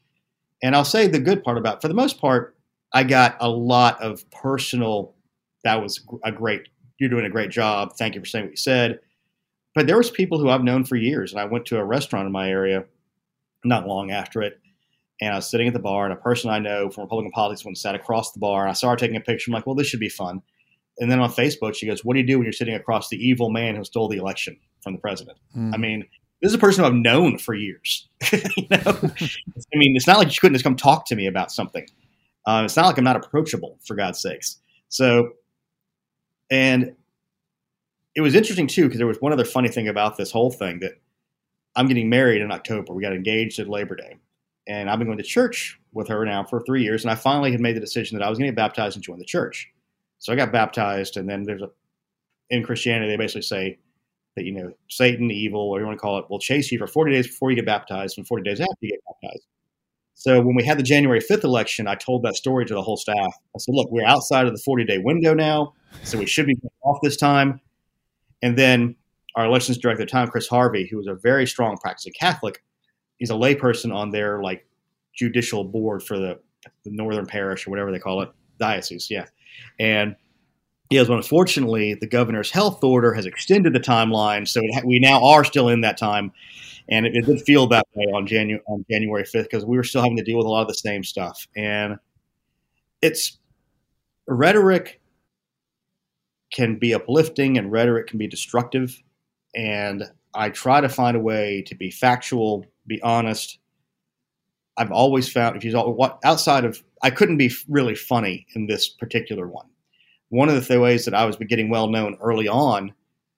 And I'll say the good part about, for the most part, I got a lot of personal. That was a great you're doing a great job. Thank you for saying what you said. But there was people who I've known for years, and I went to a restaurant in my area not long after it, and I was sitting at the bar, and a person I know from Republican politics went and sat across the bar, and I saw her taking a picture. I'm like, well, this should be fun. And then on Facebook, she goes, "What do you do when you're sitting across the evil man who stole the election from the president?" Mm. I mean, this is a person who I've known for years. (laughs) you know, (laughs) I mean, it's not like you couldn't just come talk to me about something. Uh, it's not like I'm not approachable, for God's sakes. So and it was interesting too because there was one other funny thing about this whole thing that I'm getting married in October. We got engaged at Labor Day, and I've been going to church with her now for three years. And I finally had made the decision that I was going to get baptized and join the church. So I got baptized, and then there's a in Christianity they basically say that you know Satan, evil, whatever you want to call it, will chase you for 40 days before you get baptized, and 40 days after you get baptized. So when we had the January 5th election, I told that story to the whole staff. I said, "Look, we're outside of the 40 day window now, so we should be off this time." And then our elections director time, Chris Harvey, who was a very strong practicing Catholic, he's a layperson on their like judicial board for the, the Northern Parish or whatever they call it, diocese, yeah. And he well, unfortunately, the governor's health order has extended the timeline, so ha- we now are still in that time. And it, it did feel that way on, Janu- on January 5th because we were still having to deal with a lot of the same stuff. And it's rhetoric can be uplifting and rhetoric can be destructive. And I try to find a way to be factual, be honest. I've always found if you what outside of I couldn't be really funny in this particular one. One of the ways that I was getting well known early on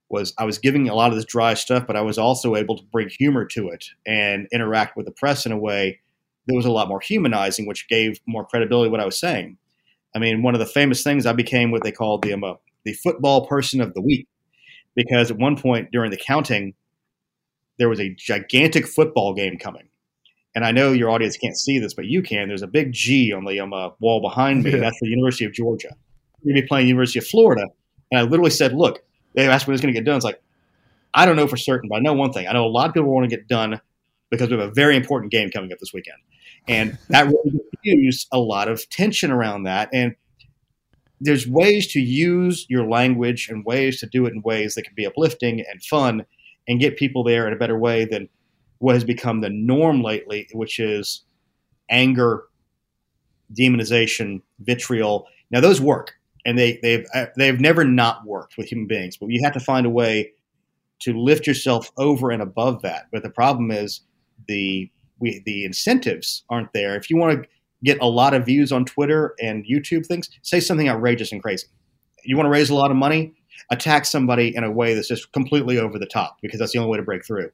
was I was giving a lot of this dry stuff, but I was also able to bring humor to it and interact with the press in a way that was a lot more humanizing, which gave more credibility to what I was saying. I mean, one of the famous things I became what they called the um, uh, the football person of the week because at one point during the counting, there was a gigantic football game coming. And I know your audience can't see this, but you can. There's a big G on the um, uh, wall behind me. Yeah. That's the University of Georgia. To be playing University of Florida. And I literally said, look, they asked when it was going to get done. It's like, I don't know for certain, but I know one thing. I know a lot of people want to get done because we have a very important game coming up this weekend. And (laughs) that really diffused a lot of tension around that. And there's ways to use your language and ways to do it in ways that can be uplifting and fun and get people there in a better way than what has become the norm lately, which is anger, demonization, vitriol. Now those work, and they they've uh, they've never not worked with human beings, but you have to find a way to lift yourself over and above that. But the problem is the we the incentives aren't there. If you want to get a lot of views on Twitter and YouTube things, say something outrageous and crazy. You want to raise a lot of money, attack somebody in a way that's just completely over the top because that's the only way to break through.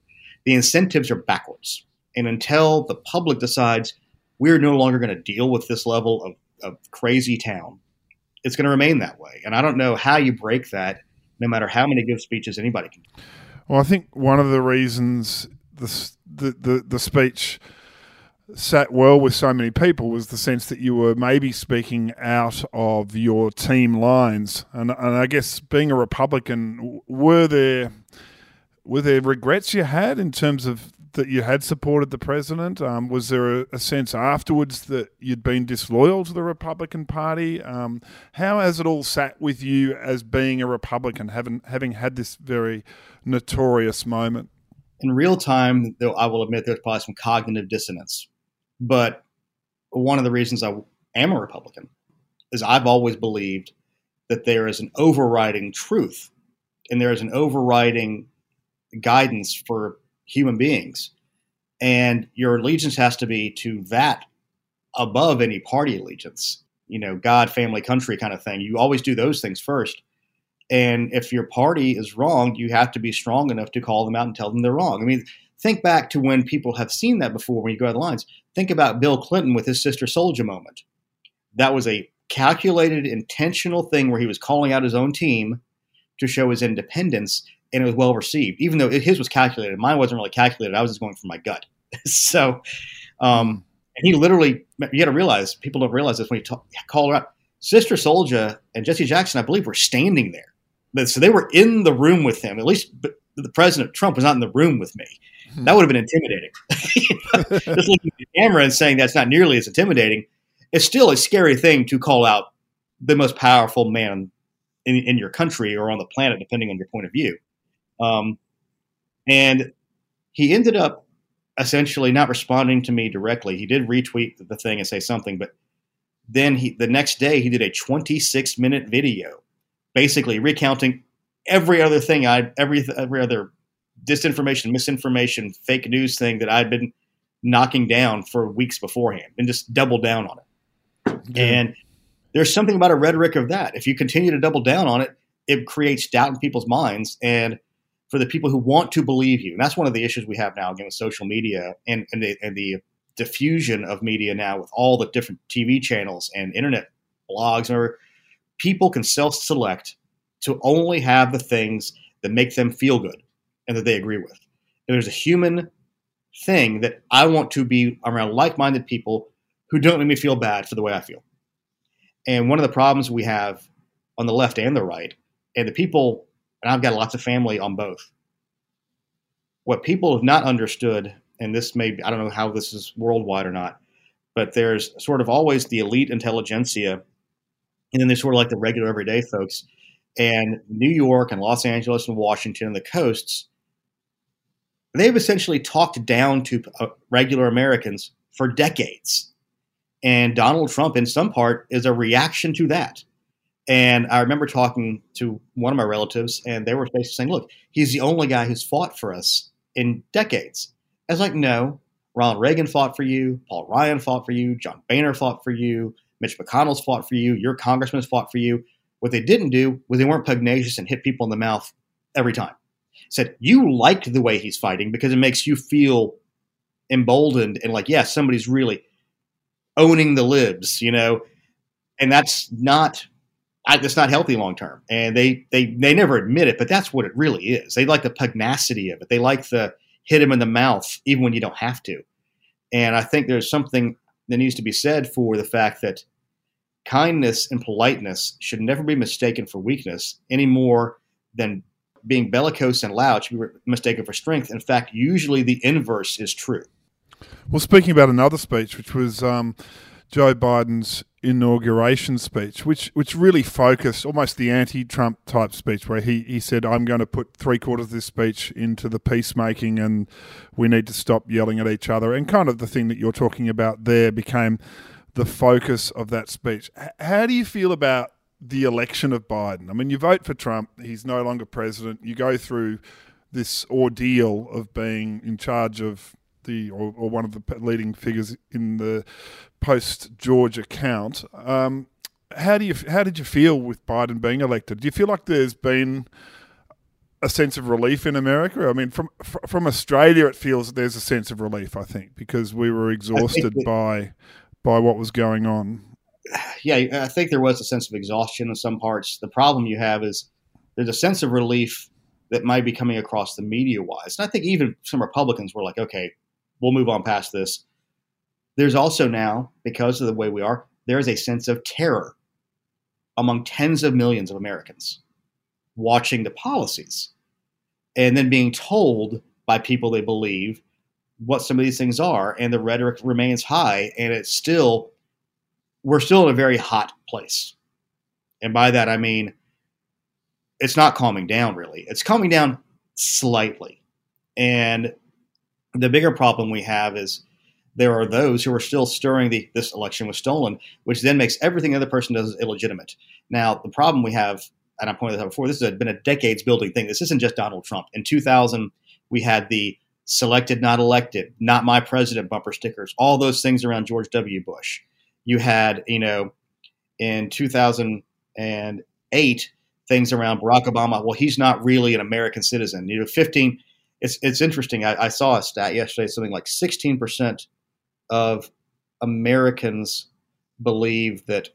The incentives are backwards. And until the public decides we're no longer going to deal with this level of, of crazy town, it's going to remain that way. And I don't know how you break that, no matter how many good speeches anybody can. Well, I think one of the reasons the the the, the speech sat well with so many people was the sense that you were maybe speaking out of your team lines, and and I guess being a Republican, were there were there regrets you had in terms of that you had supported the president? Um, was there a, a, sense afterwards that you'd been disloyal to the Republican Party? Um, how has it all sat with you as being a Republican, having having had this very notorious moment? In real time, though, I will admit there's probably some cognitive dissonance. But one of the reasons I am a Republican is I've always believed that there is an overriding truth and there is an overriding guidance for human beings. And your allegiance has to be to that above any party allegiance, you know, God, family, country kind of thing. You always do those things first. And if your party is wrong, you have to be strong enough to call them out and tell them they're wrong. I mean, think back to when people have seen that before when you go out the lines. Think about Bill Clinton with his Sister Souljah moment. That was a calculated, intentional thing where he was calling out his own team to show his independence and it was well received, even though his was calculated. Mine wasn't really calculated. I was just going from my gut. (laughs) so, um, and he literally, you got to realize, people don't realize this when you talk, call her out. Sister Souljah and Jesse Jackson, I believe, were standing there. So they were in the room with him. At least the president Trump was not in the room with me. That would have been intimidating. (laughs) just looking at the camera and saying that's not nearly as intimidating. It's still a scary thing to call out the most powerful man in, in your country or on the planet, depending on your point of view. Um, and he ended up essentially not responding to me directly. He did retweet the thing and say something, but then he the next day he did a 26 minute video, basically recounting every other thing I every every other disinformation, misinformation, fake news thing that I'd been knocking down for weeks beforehand, and just doubled down on it. And there's something about a rhetoric of that. If you continue to double down on it, it creates doubt in people's minds and for the people who want to believe you. And that's one of the issues we have now again with social media and, and, the, and the diffusion of media now with all the different TV channels and internet blogs or people can self select to only have the things that make them feel good and that they agree with. And there's a human thing that I want to be around like minded people who don't make me feel bad for the way I feel. And one of the problems we have on the left and the right, and the people, and I've got lots of family on both, what people have not understood, and this may be, I don't know how this is worldwide or not, but there's sort of always the elite intelligentsia, and then there's sort of like the regular everyday folks. And New York and Los Angeles and Washington and the coasts, they've essentially talked down to uh, regular Americans for decades. And Donald Trump, in some part, is a reaction to that. And I remember talking to one of my relatives, and they were basically saying, look, he's the only guy who's fought for us in decades. I was like, no, Ronald Reagan fought for you, Paul Ryan fought for you, John Boehner fought for you, Mitch McConnell's fought for you, your congressman's fought for you. What they didn't do was they weren't pugnacious and hit people in the mouth every time. Said you like the way he's fighting because it makes you feel emboldened and like, yeah, somebody's really owning the libs, you know, and that's not that's not healthy long term. And they they they never admit it, but that's what it really is. They like the pugnacity of it. They like the hit him in the mouth even when you don't have to. And I think there's something that needs to be said for the fact that kindness and politeness should never be mistaken for weakness any more than being bellicose and loud should be mistaken for strength. In fact, usually the inverse is true. Well, speaking about another speech, which was um, Joe Biden's inauguration speech, which which really focused almost the anti-Trump type speech, where he, he said, "I'm going to put three quarters of this speech into the peacemaking, and we need to stop yelling at each other." And kind of the thing that you're talking about there became the focus of that speech. How do you feel about the election of Biden? I mean, you vote for Trump; he's no longer president. You go through this ordeal of being in charge of the or, or one of the leading figures in the post Georgia count. Um, how do you how did you feel with Biden being elected? Do you feel like there's been a sense of relief in America? I mean, from from Australia, it feels there's a sense of relief. I think because we were exhausted that, by by what was going on. Yeah, I think there was a sense of exhaustion in some parts. The problem you have is there's a sense of relief that might be coming across the media wise. And I think even some Republicans were like, okay, we'll move on past this. There's also now, because of the way we are, there is a sense of terror among tens of millions of Americans watching the policies and then being told by people they believe what some of these things are. And the rhetoric remains high, and it's still, we're still in a very hot place. And by that, I mean, it's not calming down really. It's calming down slightly. And the bigger problem we have is there are those who are still stirring the this election was stolen, which then makes everything the other person does illegitimate. Now, the problem we have, and I pointed this out before, this has been a decades building thing. This isn't just Donald Trump. In 2000, we had the selected, not elected, not my president bumper stickers, all those things around George W. Bush. You had, you know, in 2008, things around Barack Obama. Well, he's not really an American citizen. You know, 15 it's it's interesting. I, I saw a stat yesterday, something like 16% of Americans believe that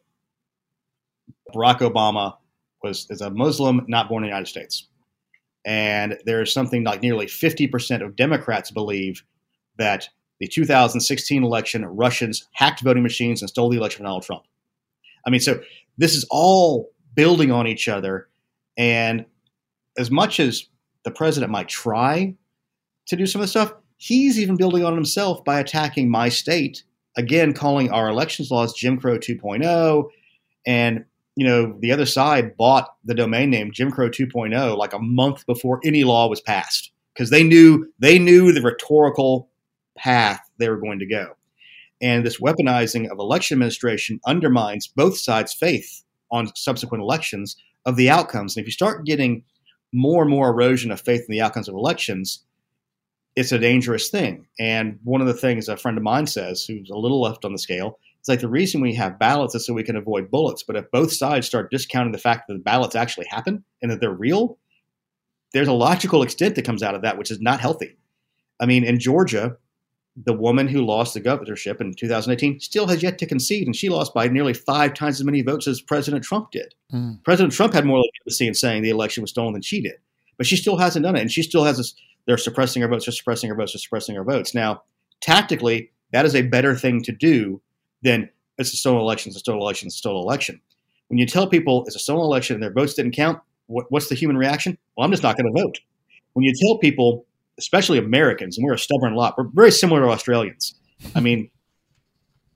Barack Obama was is a Muslim not born in the United States. And there is something like nearly 50% of Democrats believe that the 2016 election, Russians hacked voting machines and stole the election from Donald Trump. I mean, so this is all building on each other. And as much as the president might try to do some of the stuff. He's even building on himself by attacking my state, again, calling our elections laws Jim Crow 2.0. And, you know, the other side bought the domain name Jim Crow 2.0 like a month before any law was passed because they knew they knew the rhetorical path they were going to go. And this weaponizing of election administration undermines both sides' faith on subsequent elections of the outcomes. And if you start getting more and more erosion of faith in the outcomes of elections, it's a dangerous thing. And one of the things a friend of mine says, who's a little left on the scale, it's like the reason we have ballots is so we can avoid bullets. But if both sides start discounting the fact that the ballots actually happen and that they're real, there's a logical extent that comes out of that, which is not healthy. I mean, in Georgia, the woman who lost the governorship in 2018 still has yet to concede, and she lost by nearly five times as many votes as President Trump did. Mm. President Trump had more legitimacy in saying the election was stolen than she did, but she still hasn't done it, and she still has this. They're suppressing our votes, they're suppressing our votes, they're suppressing our votes. Now, tactically, that is a better thing to do than it's a stolen election, it's a stolen election, it's a stolen election. When you tell people it's a stolen election and their votes didn't count, what, what's the human reaction? Well, I'm just not going to vote. When you tell people, especially Americans, and we're a stubborn lot, we're very similar to Australians. I mean,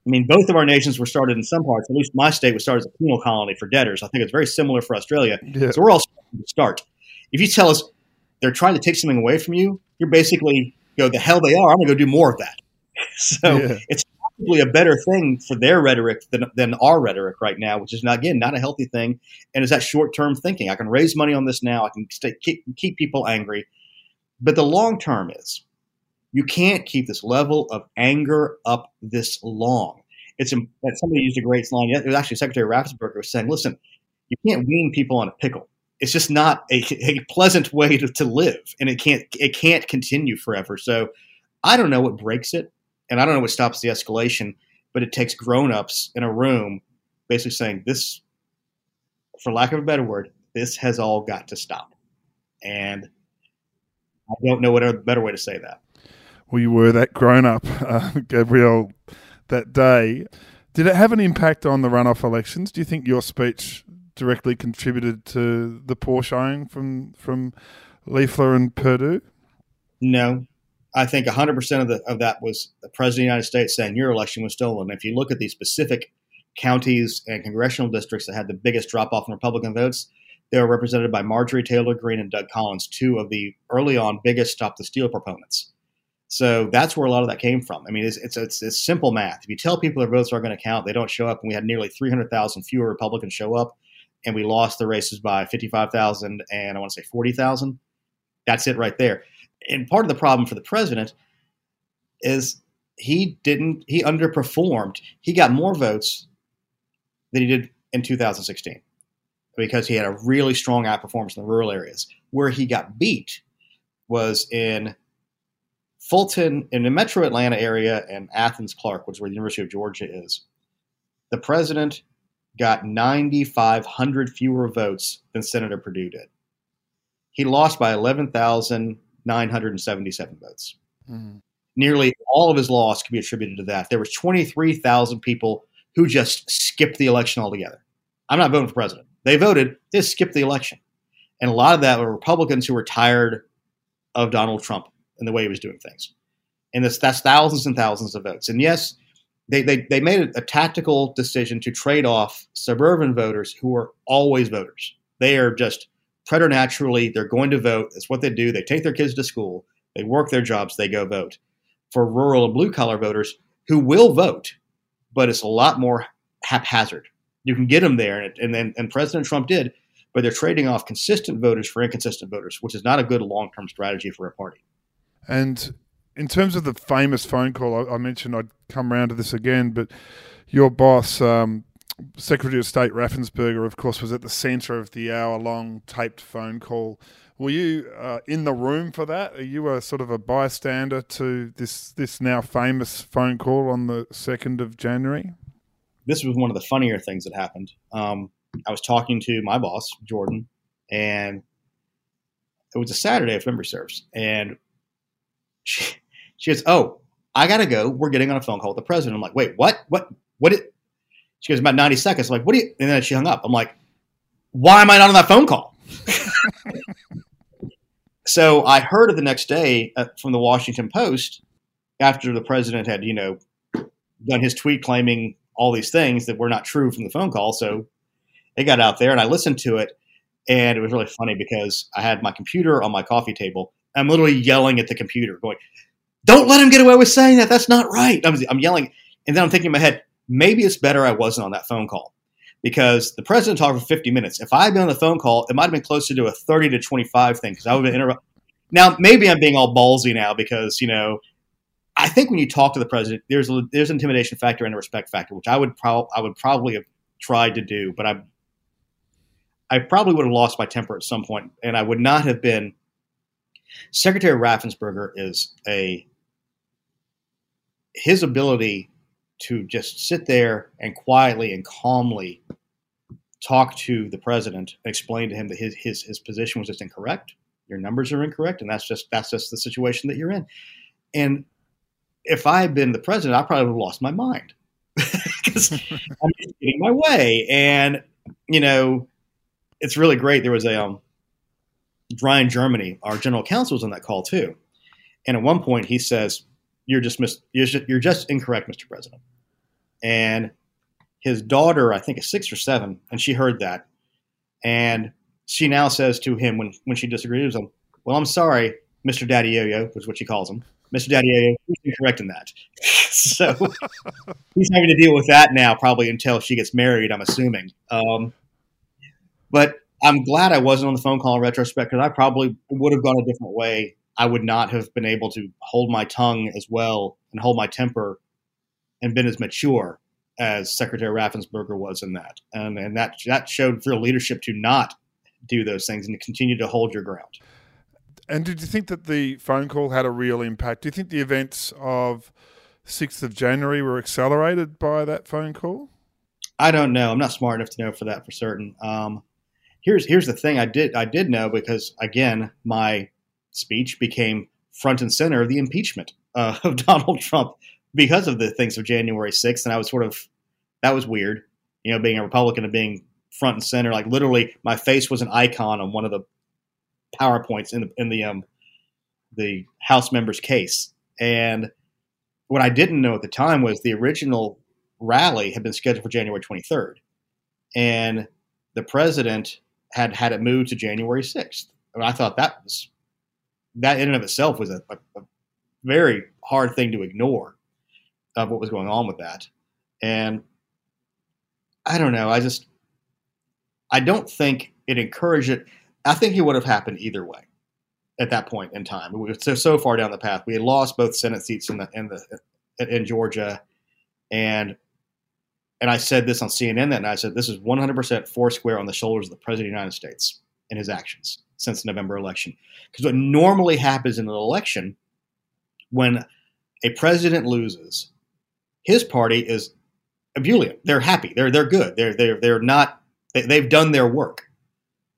I mean, both of our nations were started in some parts. At least my state was started as a penal colony for debtors. I think it's very similar for Australia. Yeah. So we're all starting to start. If you tell us they're trying to take something away from you, you're basically go the hell they are. I'm going to go do more of that. (laughs) So Yeah. it's probably a better thing for their rhetoric than, than our rhetoric right now, which is not again not a healthy thing, and is that short term thinking. I can raise money on this now. I can stay, keep, keep people angry, but the long term is you can't keep this level of anger up this long. It's that somebody used a great line. It was actually Secretary Raffensperger was saying, "Listen, you can't wean people on a pickle. It's just not a, a pleasant way to, to live, and it can't it can't continue forever." So, I don't know what breaks it, and I don't know what stops the escalation, but it takes grown-ups in a room basically saying this, for lack of a better word, this has all got to stop, and I don't know what a better way to say that. Well, you were that grown up, uh, Gabriel, that day. Did it have an impact on the runoff elections? Do you think your speech directly contributed to the poor showing from from Loeffler and Perdue? No, I think 100% of, the, of that was the President of the United States saying your election was stolen. If you look at the specific counties and congressional districts that had the biggest drop off in Republican votes, they were represented by Marjorie Taylor Greene and Doug Collins, two of the early on biggest Stop the Steal proponents. So that's where a lot of that came from. I mean, it's, it's, it's, it's simple math. If you tell people their votes are going to count, they don't show up, and we had nearly 300,000 fewer Republicans show up, and we lost the races by 55,000 and I want to say 40,000. That's it right there and part of the problem for the president is he didn't he underperformed. He got more votes than he did in 2016 because he had a really strong outperformance in the rural areas. Where he got beat was in Fulton, in the metro Atlanta area, and Athens Clarke, which is where the University of Georgia is. The president got 9,500 fewer votes than Senator Perdue did. He lost by 11,977 votes. Hmm. Nearly all of his loss can be attributed to that. There was 23,000 people who just skipped the election altogether. I'm not voting for president. They voted, they skipped the election. And a lot of that were Republicans who were tired of Donald Trump and the way he was doing things. And this, that's thousands and thousands of votes. And yes, they, they, they made a, tactical decision to trade off suburban voters who are always voters. They are just preternaturally, they're going to vote. That's what they do. They take their kids to school, they work their jobs, they go vote. For rural and blue collar voters who will vote, but it's a lot more haphazard. You can get them there, and, and then and President Trump did, but they're trading off consistent voters for inconsistent voters, which is not a good long term strategy for a party. And in terms of the famous phone call, I, I mentioned I'd come around to this again, but your boss, um, Secretary of State Raffensperger, of course, was at the centre of the hour-long taped phone call. Were you uh, in the room for that? Are you a sort of a bystander to this this now famous phone call on the second of January? This was one of the funnier things that happened. Um, I was talking to my boss, Jordan, and it was a Saturday, if memory serves, and (laughs) she, she goes, "Oh, I gotta go. We're getting on a phone call with the president." I'm like, "Wait, what? What? What?" It? She goes, "About 90 seconds." I'm like, "What do you?" And then she hung up. I'm like, "Why am I not on that phone call?" (laughs) so I heard it the next day uh, from the Washington Post after the president had, you know, done his tweet claiming all these things that were not true from the phone call. So it got out there, and I listened to it, and it was really funny because I had my computer on my coffee table. I'm literally yelling at the computer, going, "Don't let him get away with saying that. That's not right." I'm, yelling, and then I'm thinking in my head, maybe it's better I wasn't on that phone call because the president talked for 50 minutes. If I had been on the phone call, it might have been closer to a 30 to 25 thing because I would have been interrupted. Now, maybe I'm being all ballsy now because, you know, I think when you talk to the president, there's a, there's an intimidation factor and a respect factor, which I would pro- I would probably have tried to do, but I I probably would have lost my temper at some point, and I would not have been. Secretary Raffensperger is a his ability to just sit there and quietly and calmly talk to the president, explain to him that his his his position was just incorrect. Your numbers are incorrect, and that's just that's just the situation that you're in. And if I had been the president, I probably would have lost my mind (laughs) because (laughs) I'm getting my way. And you know, it's really great. There was a um, Ryan Germany, our general counsel, was on that call too. And at one point, he says, "You're just mis- you're just, you're just incorrect, Mr. President." And his daughter, I think, is six or seven, and she heard that, and she now says to him when when she disagrees with him, "Well, I'm sorry, Mr. Daddy Yo-Yo," was what she calls him. Mr. Daddy he's incorrect in that. (laughs) so he's having to deal with that now, probably until she gets married. I'm assuming. Um, but I'm glad I wasn't on the phone call in retrospect because I probably would have gone a different way. I would not have been able to hold my tongue as well and hold my temper and been as mature as Secretary Raffensperger was in that. And, and that, that showed real leadership to not do those things and to continue to hold your ground. And did you think that the phone call had a real impact? Do you think the events of 6th of January were accelerated by that phone call? I don't know. I'm not smart enough to know for that for certain. Um, here's here's the thing. I did I did know because again, my speech became front and center of the impeachment uh, (laughs) of Donald Trump because of the things of January 6th, and I was sort of that was weird. You know, being a Republican and being front and center, like literally, my face was an icon on one of the powerpoints in the in the um the House member's case. And what I didn't know at the time was the original rally had been scheduled for January 23rd, and the president had had it moved to January 6th. And I thought that was that in and of itself was a, a, a very hard thing to ignore of what was going on with that. And I don't know. I just I don't think it encouraged it. I think it would have happened either way at that point in time. We were so so far down the path. We had lost both Senate seats in the in the in Georgia, and and I said this on CNN that night. I said this is 100% foursquare on the shoulders of the president of the United States and his actions since the November election. Because what normally happens in an election when a president loses, his party is ebullient. They're happy. They're they're good. They're they're they're not. They, they've done their work.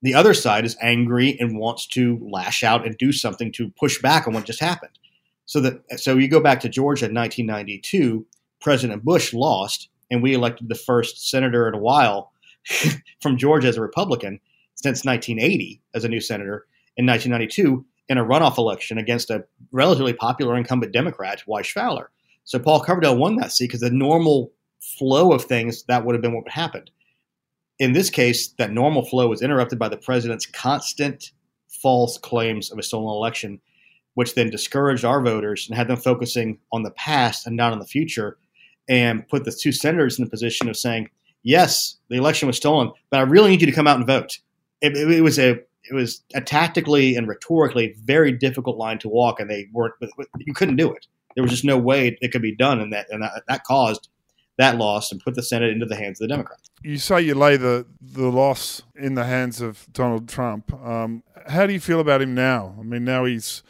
The other side is angry and wants to lash out and do something to push back on what just happened. So that so you go back to Georgia in 1992, President Bush lost, and we elected the first senator in a while (laughs) from Georgia as a Republican since 1980 as a new senator in 1992 in a runoff election against a relatively popular incumbent Democrat, Wyche Fowler. So Paul Coverdell won that seat because the normal flow of things that would have been what would happen in this case, that normal flow was interrupted by the president's constant false claims of a stolen election, which then discouraged our voters and had them focusing on the past and not on the future, and put the two senators in the position of saying, "Yes, the election was stolen, but I really need you to come out and vote." It, it, it was a it was a tactically and rhetorically very difficult line to walk, and they weren't. You couldn't do it. There was just no way it could be done, and that and that, that caused that loss and put the Senate into the hands of the Democrats. You say you lay the, the loss in the hands of Donald Trump. Um, how do you feel about him now? I mean, now he's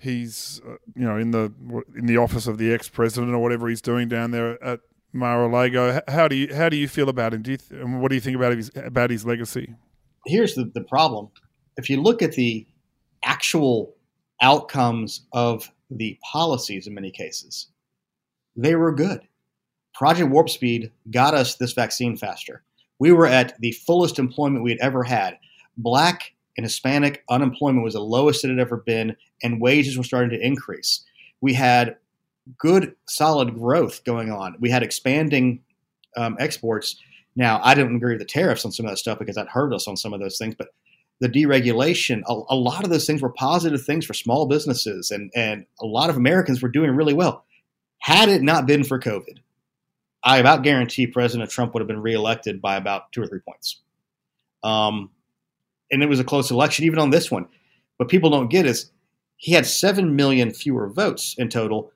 he's uh, you know in the in the office of the ex president or whatever he's doing down there at Mar-a-Lago. How do you how do you feel about him? Do you th- and what do you think about his about his legacy? Here's the, the problem: if you look at the actual outcomes of the policies in many cases, they were good. Project Warp Speed got us this vaccine faster. We were at the fullest employment we had ever had. Black and Hispanic unemployment was the lowest it had ever been, and wages were starting to increase. We had good, solid growth going on. We had expanding um, exports. Now, I didn't agree with the tariffs on some of that stuff because that hurt us on some of those things, but the deregulation, a, a, lot of those things were positive things for small businesses, and, and a lot of Americans were doing really well. Had it not been for COVID, I about guarantee President Trump would have been reelected by about two or three points. Um, and it was a close election, even on this one. What people don't get is he had 7 million fewer votes in total.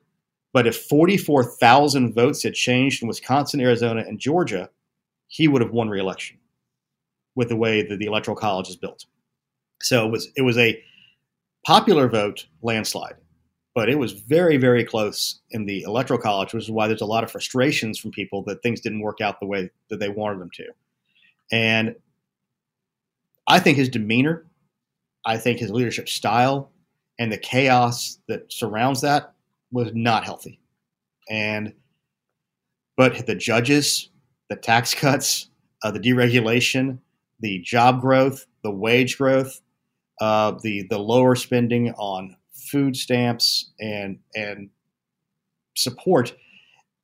But if 44,000 votes had changed in Wisconsin, Arizona, and Georgia, he would have won reelection with the way that the Electoral College is built. So it was, it was a popular vote landslide. But it was very, very close in the electoral college, which is why there's a lot of frustrations from people that things didn't work out the way that they wanted them to. And I think his demeanor, I think his leadership style, and the chaos that surrounds that was not healthy. And but the judges, the tax cuts, uh, the deregulation, the job growth, the wage growth, uh, the the lower spending on food stamps and and support,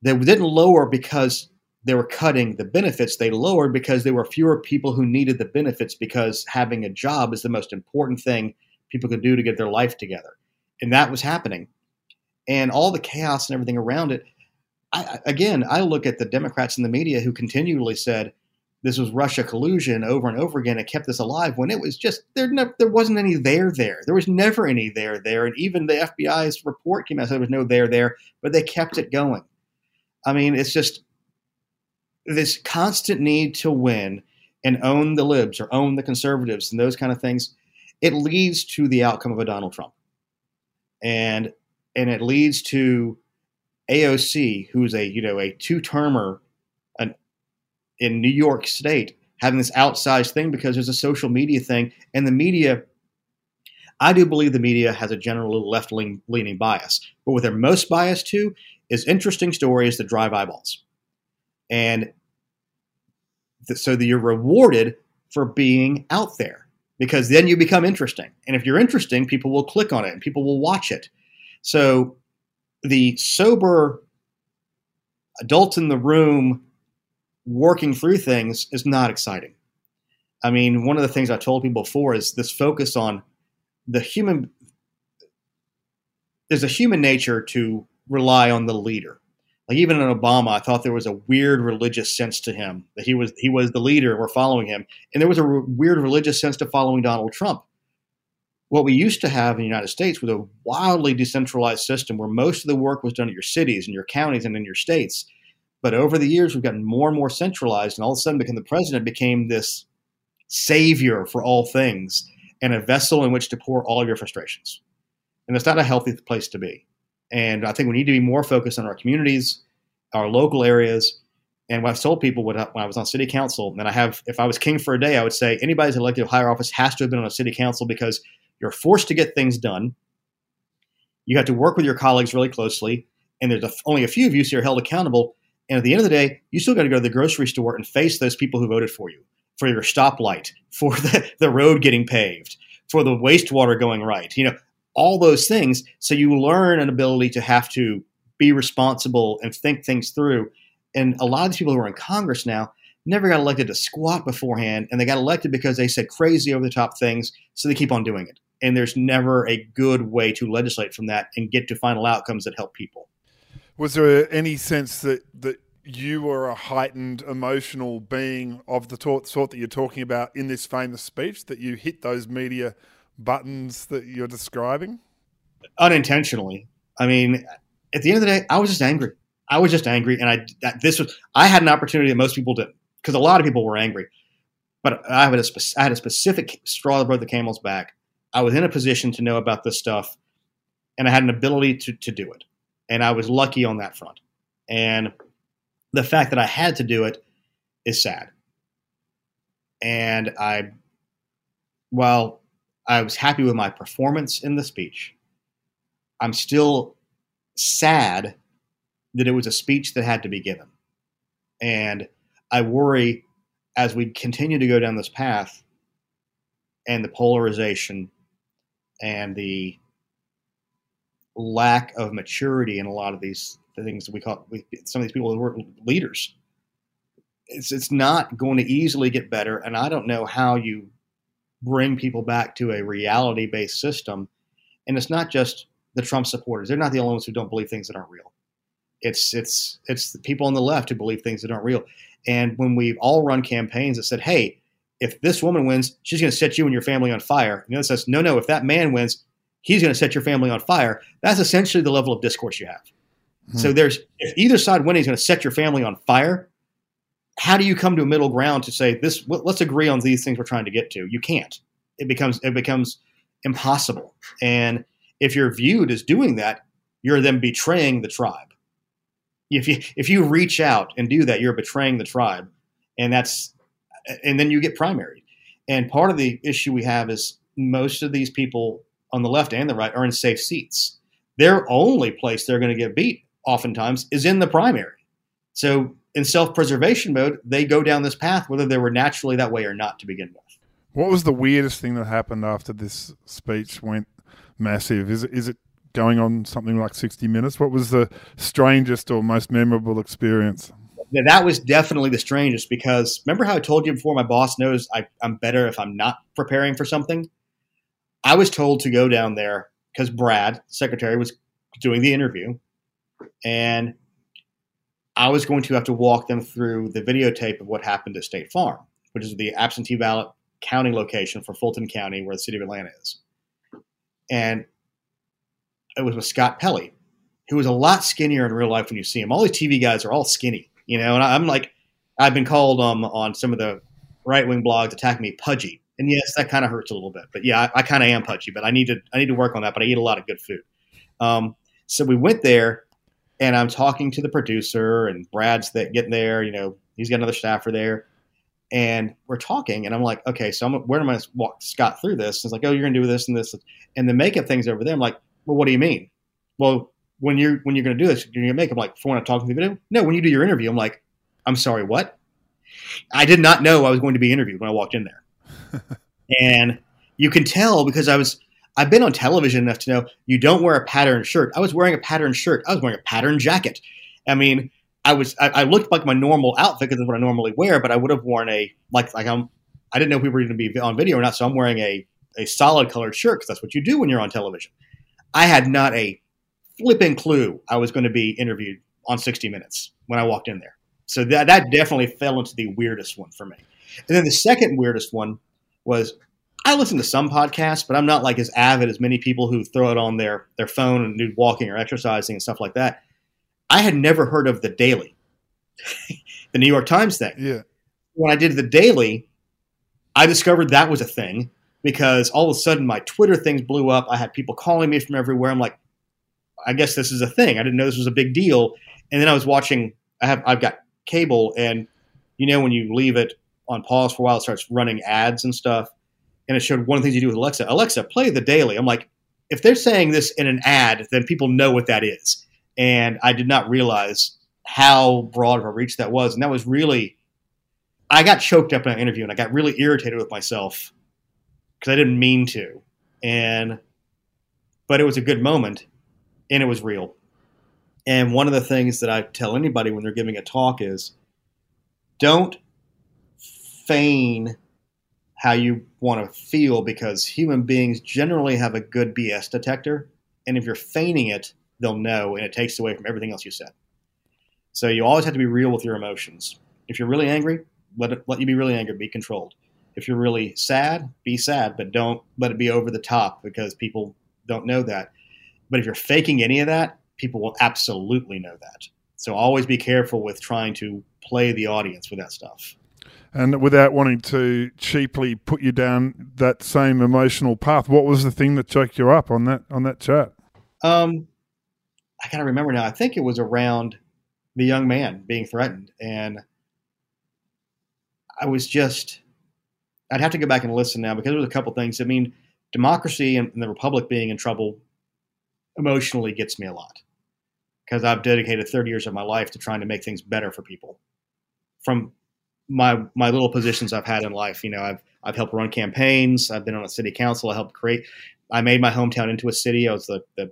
they didn't lower because they were cutting the benefits. They lowered because there were fewer people who needed the benefits because having a job is the most important thing people could do to get their life together. And that was happening. And all the chaos and everything around it. I, again, I look at the Democrats in the media who continually said this was Russia collusion over and over again and kept this alive when it was just there. Ne- there wasn't any there there. There was never any there there. And even the FBI's report came out said there was no there there, but they kept it going. I mean, it's just this constant need to win and own the libs or own the conservatives and those kind of things it leads to the outcome of a Donald Trump. And and it leads to AOC, who's a you know a two-termer in New York State, having this outsized thing because there's a social media thing, and the media. I do believe the media has a general left leaning bias, but what they're most biased to is interesting stories that drive eyeballs, and th- so that you're rewarded for being out there because then you become interesting. And if you're interesting, people will click on it and people will watch it. So the sober adult in the room working through things is not exciting. I mean, one of the things I told people before is this focus on the human. There's a human nature to rely on the leader. Like even in Obama, I thought there was a weird religious sense to him that he was he was the leader. And we're following him, and there was a re- weird religious sense to following Donald Trump. What we used to have in the United States was a wildly decentralized system where most of the work was done at your cities and your counties and in your states. But over the years, we've gotten more and more centralized, and all of a sudden, become the president became this savior for all things and a vessel in which to pour all of your frustrations. And it's not a healthy place to be. And I think we need to be more focused on our communities, our local areas. And what I've told people when I, was on city council, and I have, if I was king for a day, I would say anybody who's elected to higher office has to have been on a city council because you're forced to get things done. You have to work with your colleagues really closely, and there's a, only a few of you, so you're held accountable. And at the end of the day, you still got to go to the grocery store and face those people who voted for you, for your stoplight, (laughs) for the, the road getting paved, for the wastewater going right. You know, all those things. So you learn an ability to have to be responsible and think things through. And a lot of these people who are in Congress now never got elected to squat beforehand, and they got elected because they said crazy over the top things, so they keep on doing it. And there's never a good way to legislate from that and get to final outcomes that help people. Was there any sense that that you were a heightened emotional being of the sort that you're talking about in this famous speech that you hit those media buttons that you're describing? Unintentionally. I mean, at the end of the day, I was just angry. I was just angry, and I this was I had an opportunity that most people didn't because a lot of people were angry, but I had a I had a specific straw that broke the camel's back. I was in a position to know about this stuff, and I had an ability to to do it, and I was lucky on that front. And the fact that I had to do it is sad. And I, while I was happy with my performance in the speech. I'm still sad that it was a speech that had to be given. And I worry as we continue to go down this path and the polarization and the lack of maturity in a lot of these things that we call some of these people who are leaders. It's it's not going to easily get better, and I don't know how you bring people back to a reality based system. And it's not just the Trump supporters; they're not the only ones who don't believe things that aren't real. It's it's it's the people on the left who believe things that aren't real. And when we've all run campaigns that said, "Hey, if this woman wins, she's going to set you and your family on fire," and the other says, "No, no, if that man wins, he's going to set your family on fire." That's essentially the level of discourse you have. Hmm. So there's if either side winning is going to set your family on fire, how do you come to a middle ground to say this? Let's agree on these things we're trying to get to. You can't. It becomes it becomes impossible. And if you're viewed as doing that, you're then betraying the tribe. If you if you reach out and do that, you're betraying the tribe, and that's and then you get primaried. And part of the issue we have is most of these people on the left and the right are in safe seats. Their only place they're going to get beat, oftentimes, is in the primary. So in self-preservation mode, they go down this path, whether they were naturally that way or not to begin with. What was the weirdest thing that happened after this speech went massive? Is it, is it going on something like 60 minutes? What was the strangest or most memorable experience? Yeah, that was definitely the strangest because remember how I told you before my boss knows I, I'm better if I'm not preparing for something? I was told to go down there because Brad, secretary, was doing the interview. And I was going to have to walk them through the videotape of what happened at State Farm, which is the absentee ballot counting location for Fulton County, where the city of Atlanta is. And it was with Scott Pelley, who was a lot skinnier in real life when you see him. All these TV guys are all skinny, you know. And I'm like, I've been called um, on some of the right wing blogs attacking me pudgy, and yes, that kind of hurts a little bit. But yeah, I, I kind of am pudgy, but I need to I need to work on that. But I eat a lot of good food. Um, so we went there, and I'm talking to the producer, and Brad's that getting there. You know, he's got another staffer there, and we're talking, and I'm like, okay, so I'm, where am I walk Scott through this? It's like, oh, you're to do this and this, and the makeup things over there. I'm like, well, what do you mean? Well, when you're when you're to do this, you're to make. I'm like, for when I'm talking to the video, no. When you do your interview, I'm like, I'm sorry, what? I did not know I was going to be interviewed when I walked in there, and you can tell because I was. I've been on television enough to know you don't wear a patterned shirt. I was wearing a patterned shirt. I was wearing a patterned jacket. I mean, I was I, I looked like my normal outfit because that's what I normally wear, but I would have worn a like like I'm I didn't know if we were going to be on video or not, so I'm wearing a a solid colored shirt because that's what you do when you're on television. I had not a flipping clue I was going to be interviewed on 60 Minutes when I walked in there. So that that definitely fell into the weirdest one for me. And then the second weirdest one was I listen to some podcasts, but I'm not like as avid as many people who throw it on their their phone and do walking or exercising and stuff like that. I had never heard of the Daily, (laughs) the New York Times thing. Yeah. When I did the Daily, I discovered that was a thing because all of a sudden my Twitter things blew up. I had people calling me from everywhere. I'm like, I guess this is a thing. I didn't know this was a big deal. And then I was watching. I have I've got cable, and you know when you leave it on pause for a while, it starts running ads and stuff. And it showed one of the things you do with Alexa. Alexa, play the Daily. I'm like, if they're saying this in an ad, then people know what that is and I did not realize how broad of a reach that was. And that was really, I got choked up in an interview and I got really irritated with myself because I didn't mean to. And, but it was a good moment and it was real. And one of the things that I tell anybody when they're giving a talk is don't feign how you want to feel because human beings generally have a good BS detector. And if you're feigning it, they'll know, and it takes away from everything else you said. So you always have to be real with your emotions. If you're really angry, let it let you be really angry. Be controlled. If you're really sad, be sad, but don't let it be over the top because people don't know that. But if you're faking any of that, people will absolutely know that. So always be careful with trying to play the audience with that stuff. And without wanting to cheaply put you down that same emotional path, what was the thing that choked you up on that on that chat? Um, I gotta remember now. I think it was around the young man being threatened, and I was just. I'd have to go back and listen now because there was a couple things. I mean, democracy and, and the republic being in trouble emotionally gets me a lot because I've dedicated 30 years of my life to trying to make things better for people. From my my little positions I've had in life, you know, I've I've helped run campaigns. I've been on a city council. I helped create. I made my hometown into a city. I was the, the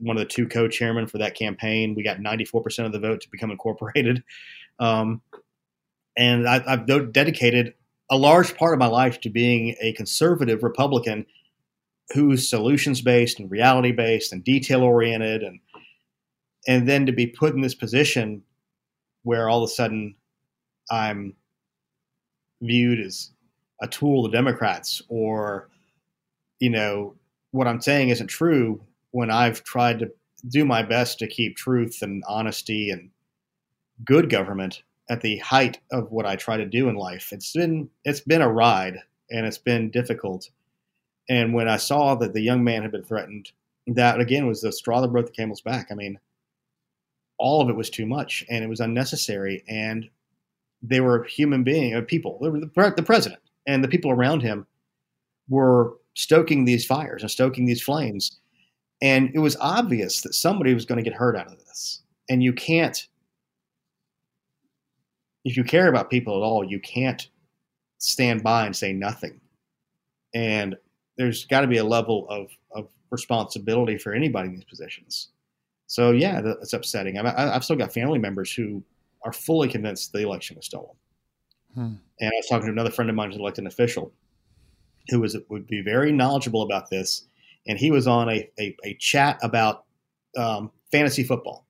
one of the two co-chairmen for that campaign. We got 94% of the vote to become incorporated. Um, and I, I've dedicated a large part of my life to being a conservative Republican who's solutions based and reality based and detail oriented and and then to be put in this position where all of a sudden I'm viewed as a tool the Democrats or you know what I'm saying isn't true when I've tried to do my best to keep truth and honesty and good government at the height of what I try to do in life. It's been it's been a ride and it's been difficult. And when I saw that the young man had been threatened, that again was the straw that broke the camel's back. I mean, all of it was too much and it was unnecessary. And they were human being uh, people. They were the, the president and the people around him were stoking these fires and stoking these flames. And it was obvious that somebody was going to get hurt out of this. And you can't, if you care about people at all, you can't stand by and say nothing. And there's got to be a level of, of responsibility for anybody in these positions. So yeah, it's upsetting. I, I, have still got family members who are fully convinced the election was stolen. Hmm. And I was talking to another friend of mine who's an elected official who was would be very knowledgeable about this, and he was on a a, a chat about um, fantasy football.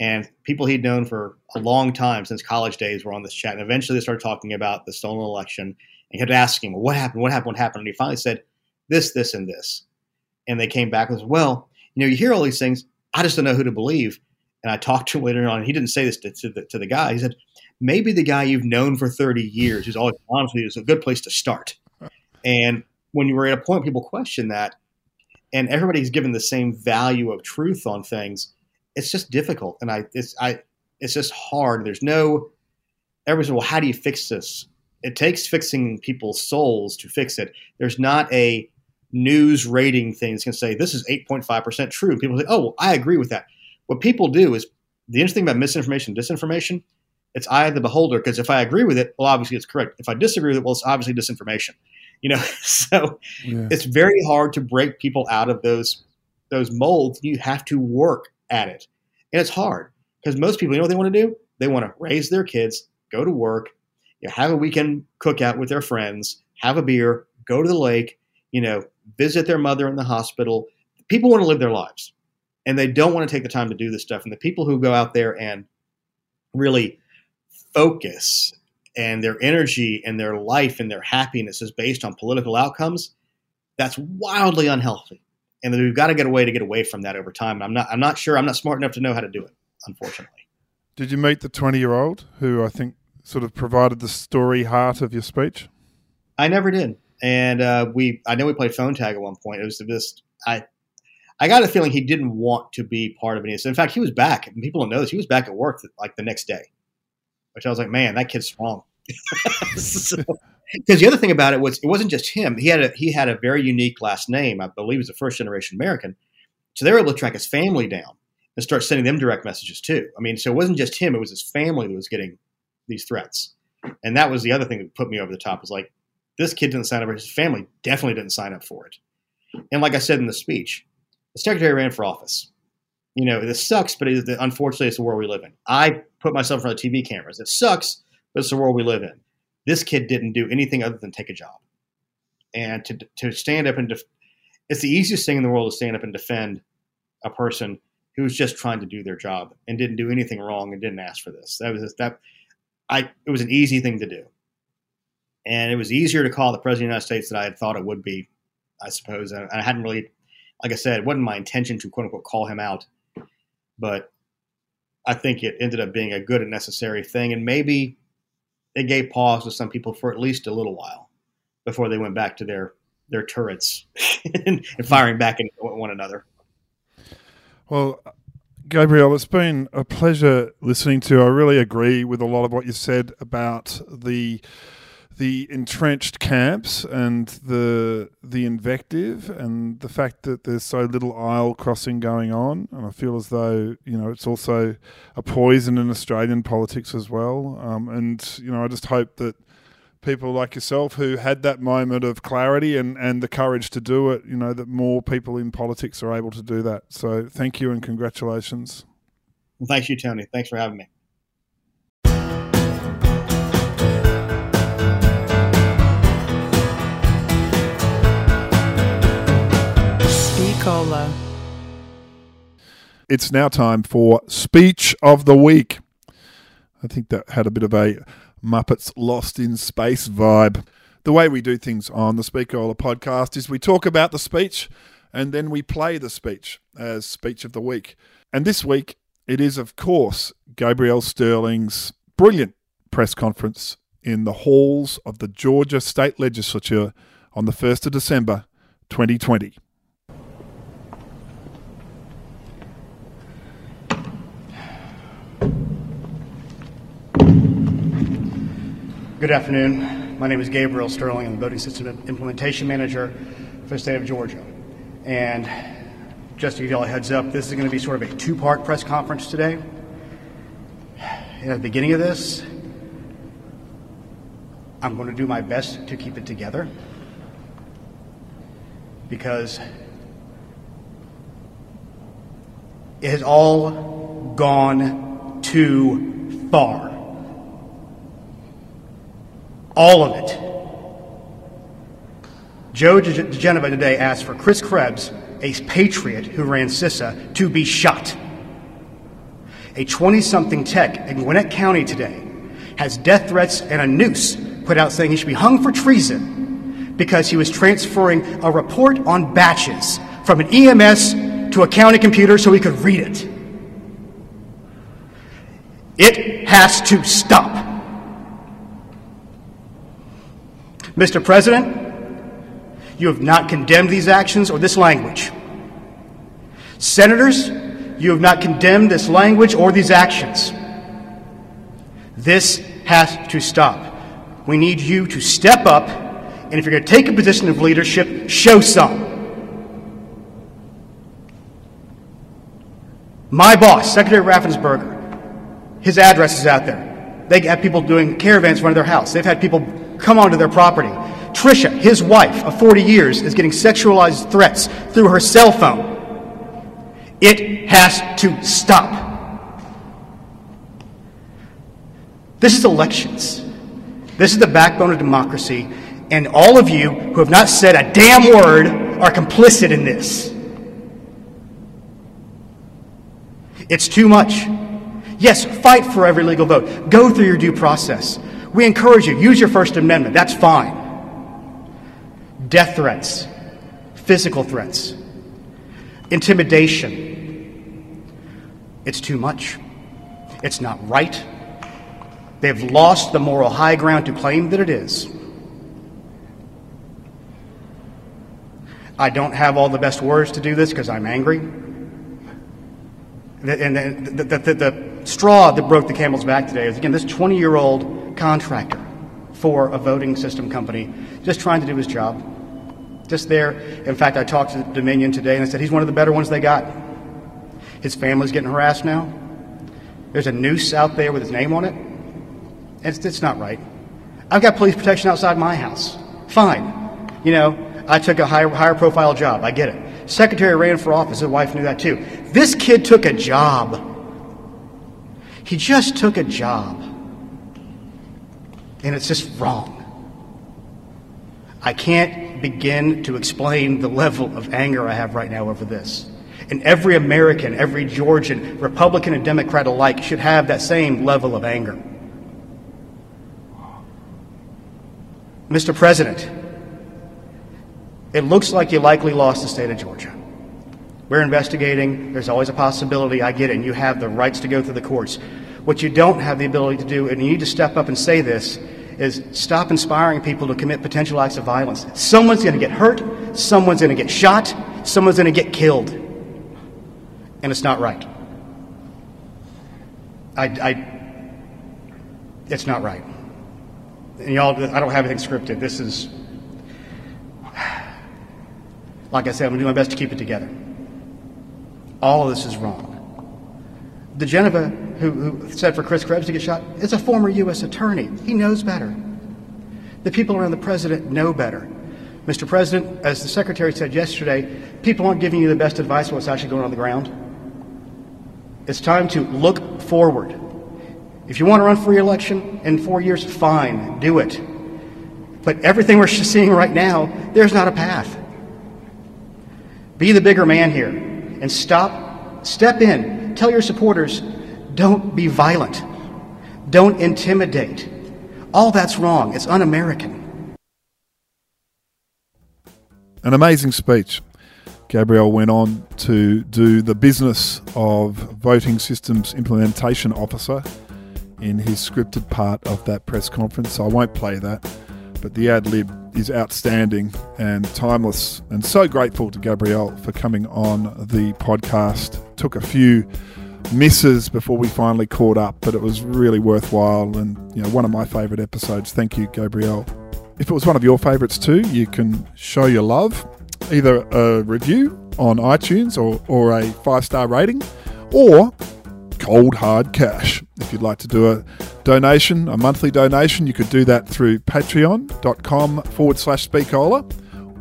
And people he'd known for a long time since college days were on this chat. And eventually they started talking about the stolen election. And he kept asking, well, what happened? What happened? What happened? And he finally said, this, this, and this. And they came back and said, well, you know, you hear all these things. I just don't know who to believe. And I talked to him later on, and he didn't say this to, to, the, to the guy. He said, maybe the guy you've known for 30 years, who's always honest with you, is a good place to start. And when you were at a point, people question that, and everybody's given the same value of truth on things. It's just difficult, and I it's I it's just hard. There's no says, well, how do you fix this? It takes fixing people's souls to fix it. There's not a news rating thing that's going to say this is 8.5% true. People say, oh, well, I agree with that. What people do is the interesting thing about misinformation, disinformation, it's eye the beholder because if I agree with it, well, obviously it's correct. If I disagree with it, well, it's obviously disinformation. You know, (laughs) so yeah. it's very hard to break people out of those those molds. You have to work at it, and it's hard because most people, you know, what they want to do? They want to raise their kids, go to work, you know, have a weekend cookout with their friends, have a beer, go to the lake, you know, visit their mother in the hospital. People want to live their lives, and they don't want to take the time to do this stuff. And the people who go out there and really focus and their energy and their life and their happiness is based on political outcomes, that's wildly unhealthy. And we've got to get a way to get away from that over time. And I'm not I'm not sure I'm not smart enough to know how to do it, unfortunately. Did you meet the 20 year old who I think sort of provided the story heart of your speech? I never did. And uh, we I know we played phone tag at one point. It was just I I got a feeling he didn't want to be part of any of this. In fact, he was back. And people don't know this. He was back at work like the next day which I was like, man, that kid's strong. Because (laughs) so, the other thing about it was it wasn't just him. He had a he had a very unique last name. I believe he's a first generation American. So they were able to track his family down and start sending them direct messages too. I mean, so it wasn't just him; it was his family that was getting these threats. And that was the other thing that put me over the top. Was like, this kid didn't sign up. His family definitely didn't sign up for it. And like I said in the speech, the secretary ran for office you know, this sucks, but it, unfortunately, it's the world we live in. I put myself in front of TV cameras. It sucks, but it's the world we live in. This kid didn't do anything other than take a job, and to to stand up and def- it's the easiest thing in the world to stand up and defend a person who's just trying to do their job and didn't do anything wrong and didn't ask for this. That was that. I it was an easy thing to do, and it was easier to call the president of the United States than I had thought it would be. I suppose, I hadn't really, like I said, it wasn't my intention to quote unquote call him out but I think it ended up being a good and necessary thing, and maybe it gave pause to some people for at least a little while before they went back to their their turrets (laughs) and, firing back at one another. Well, Gabriel, it's been a pleasure listening to. I really agree with a lot of what you said about the the entrenched camps and the the invective and the fact that there's so little aisle crossing going on, and I feel as though you know it's also a poison in Australian politics as well. Um, and you know, I just hope that people like yourself who had that moment of clarity and, and the courage to do it, you know, that more people in politics are able to do that. So thank you and congratulations. Well, thanks you, Tony. Thanks for having me. It's now time for Speech of the Week. I think that had a bit of a Muppets Lost in Space vibe. The way we do things on the Speakola podcast is we talk about the speech and then we play the speech as Speech of the Week. And this week, it is, of course, Gabriel Sterling's brilliant press conference in the halls of the Georgia State Legislature on the 1st of December 2020. Good afternoon. My name is Gabriel Sterling. I'm the Voting System Implementation Manager for the state of Georgia. And just to give you all a heads up, this is going to be sort of a two part press conference today. At the beginning of this, I'm going to do my best to keep it together because it has all gone too far. All of it. Joe diGenova today asked for Chris Krebs, a patriot who ran CISA, to be shot. A 20 something tech in Gwinnett County today has death threats and a noose put out saying he should be hung for treason because he was transferring a report on batches from an EMS to a county computer so he could read it. It has to stop. Mr. President, you have not condemned these actions or this language. Senators, you have not condemned this language or these actions. This has to stop. We need you to step up, and if you're going to take a position of leadership, show some. My boss, Secretary Raffensperger, his address is out there. They have people doing caravans in front of their house. They've had people come onto their property. Tricia, his wife of 40 years, is getting sexualized threats through her cell phone. It has to stop. This is elections. This is the backbone of democracy, and all of you who have not said a damn word are complicit in this. It's too much. Yes, fight for every legal vote. Go through your due process. We encourage you, use your First Amendment. That's fine. Death threats, physical threats, intimidation. It's too much. It's not right. They've lost the moral high ground to claim that it is. I don't have all the best words to do this because I'm angry. And the, the, the, the, straw that broke the camel's back today is again this 20 year old contractor for a voting system company just trying to do his job. Just there. In fact, I talked to Dominion today and I said he's one of the better ones they got. His family's getting harassed now. There's a noose out there with his name on it. It's, it's not right. I've got police protection outside my house. Fine. You know, I took a higher, higher profile job. I get it. Secretary ran for office. His wife knew that too. This kid took a job. He just took a job. And it's just wrong. I can't begin to explain the level of anger I have right now over this. And every American, every Georgian, Republican and Democrat alike, should have that same level of anger. Mr. President, it looks like you likely lost the state of Georgia. We're investigating. There's always a possibility. I get it. And you have the rights to go through the courts. What you don't have the ability to do, and you need to step up and say this, is stop inspiring people to commit potential acts of violence. Someone's going to get hurt. Someone's going to get shot. Someone's going to get killed. And it's not right. I, I, it's not right. And y'all, I don't have anything scripted. This is, like I said, I'm going to do my best to keep it together. All of this is wrong. diGenova, who, who said for Chris Krebs to get shot, is a former U.S. attorney. He knows better. The people around the president know better. Mr. President, as the secretary said yesterday, people aren't giving you the best advice on what's actually going on the ground. It's time to look forward. If you want to run for re-election in four years, fine, do it. But everything we're (laughs) seeing right now, there's not a path. Be the bigger man here and stop, step in, tell your supporters, don't be violent, don't intimidate. All that's wrong. It's un American. An amazing speech. Gabriel went on to do the business of voting systems implementation officer in his scripted part of that press conference. So I won't play that, but the ad lib is outstanding and timeless. And so grateful to Gabriel for coming on the podcast. Took a few misses before we finally caught up, but it was really worthwhile and you know one of my favourite episodes. Thank you, Gabriel. If it was one of your favourites too, you can show your love, either a review on iTunes or, or a five star rating, or cold hard cash. If you'd like to do a donation, a monthly donation, you could do that through patreon.com forward slash speakola,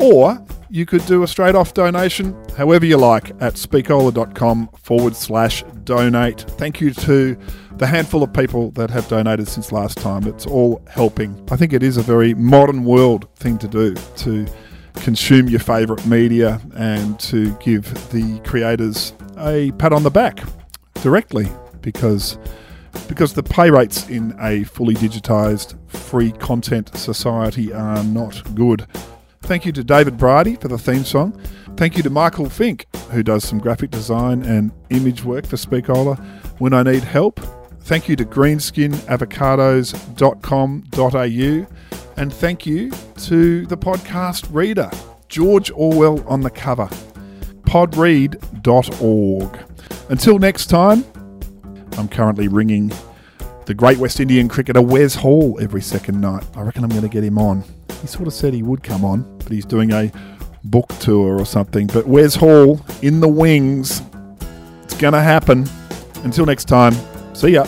or you could do a straight off donation, however you like, at speakola.com forward slash donate. Thank you to the handful of people that have donated since last time. It's all helping. I think it is a very modern world thing to do to consume your favourite media and to give the creators a pat on the back directly because because the pay rates in a fully digitized free content society are not good. Thank you to David Brady for the theme song. Thank you to Michael Fink, who does some graphic design and image work for Speakola when I need help. Thank you to greenskinavocados.com.au. And thank you to the podcast reader, George Orwell on the cover, podread.org. Until next time, I'm currently ringing the great West Indian cricketer Wes Hall every second night. I reckon I'm going to get him on. He sort of said he would come on, but he's doing a book tour or something. But Wes Hall in the wings. It's going to happen. Until next time, see ya.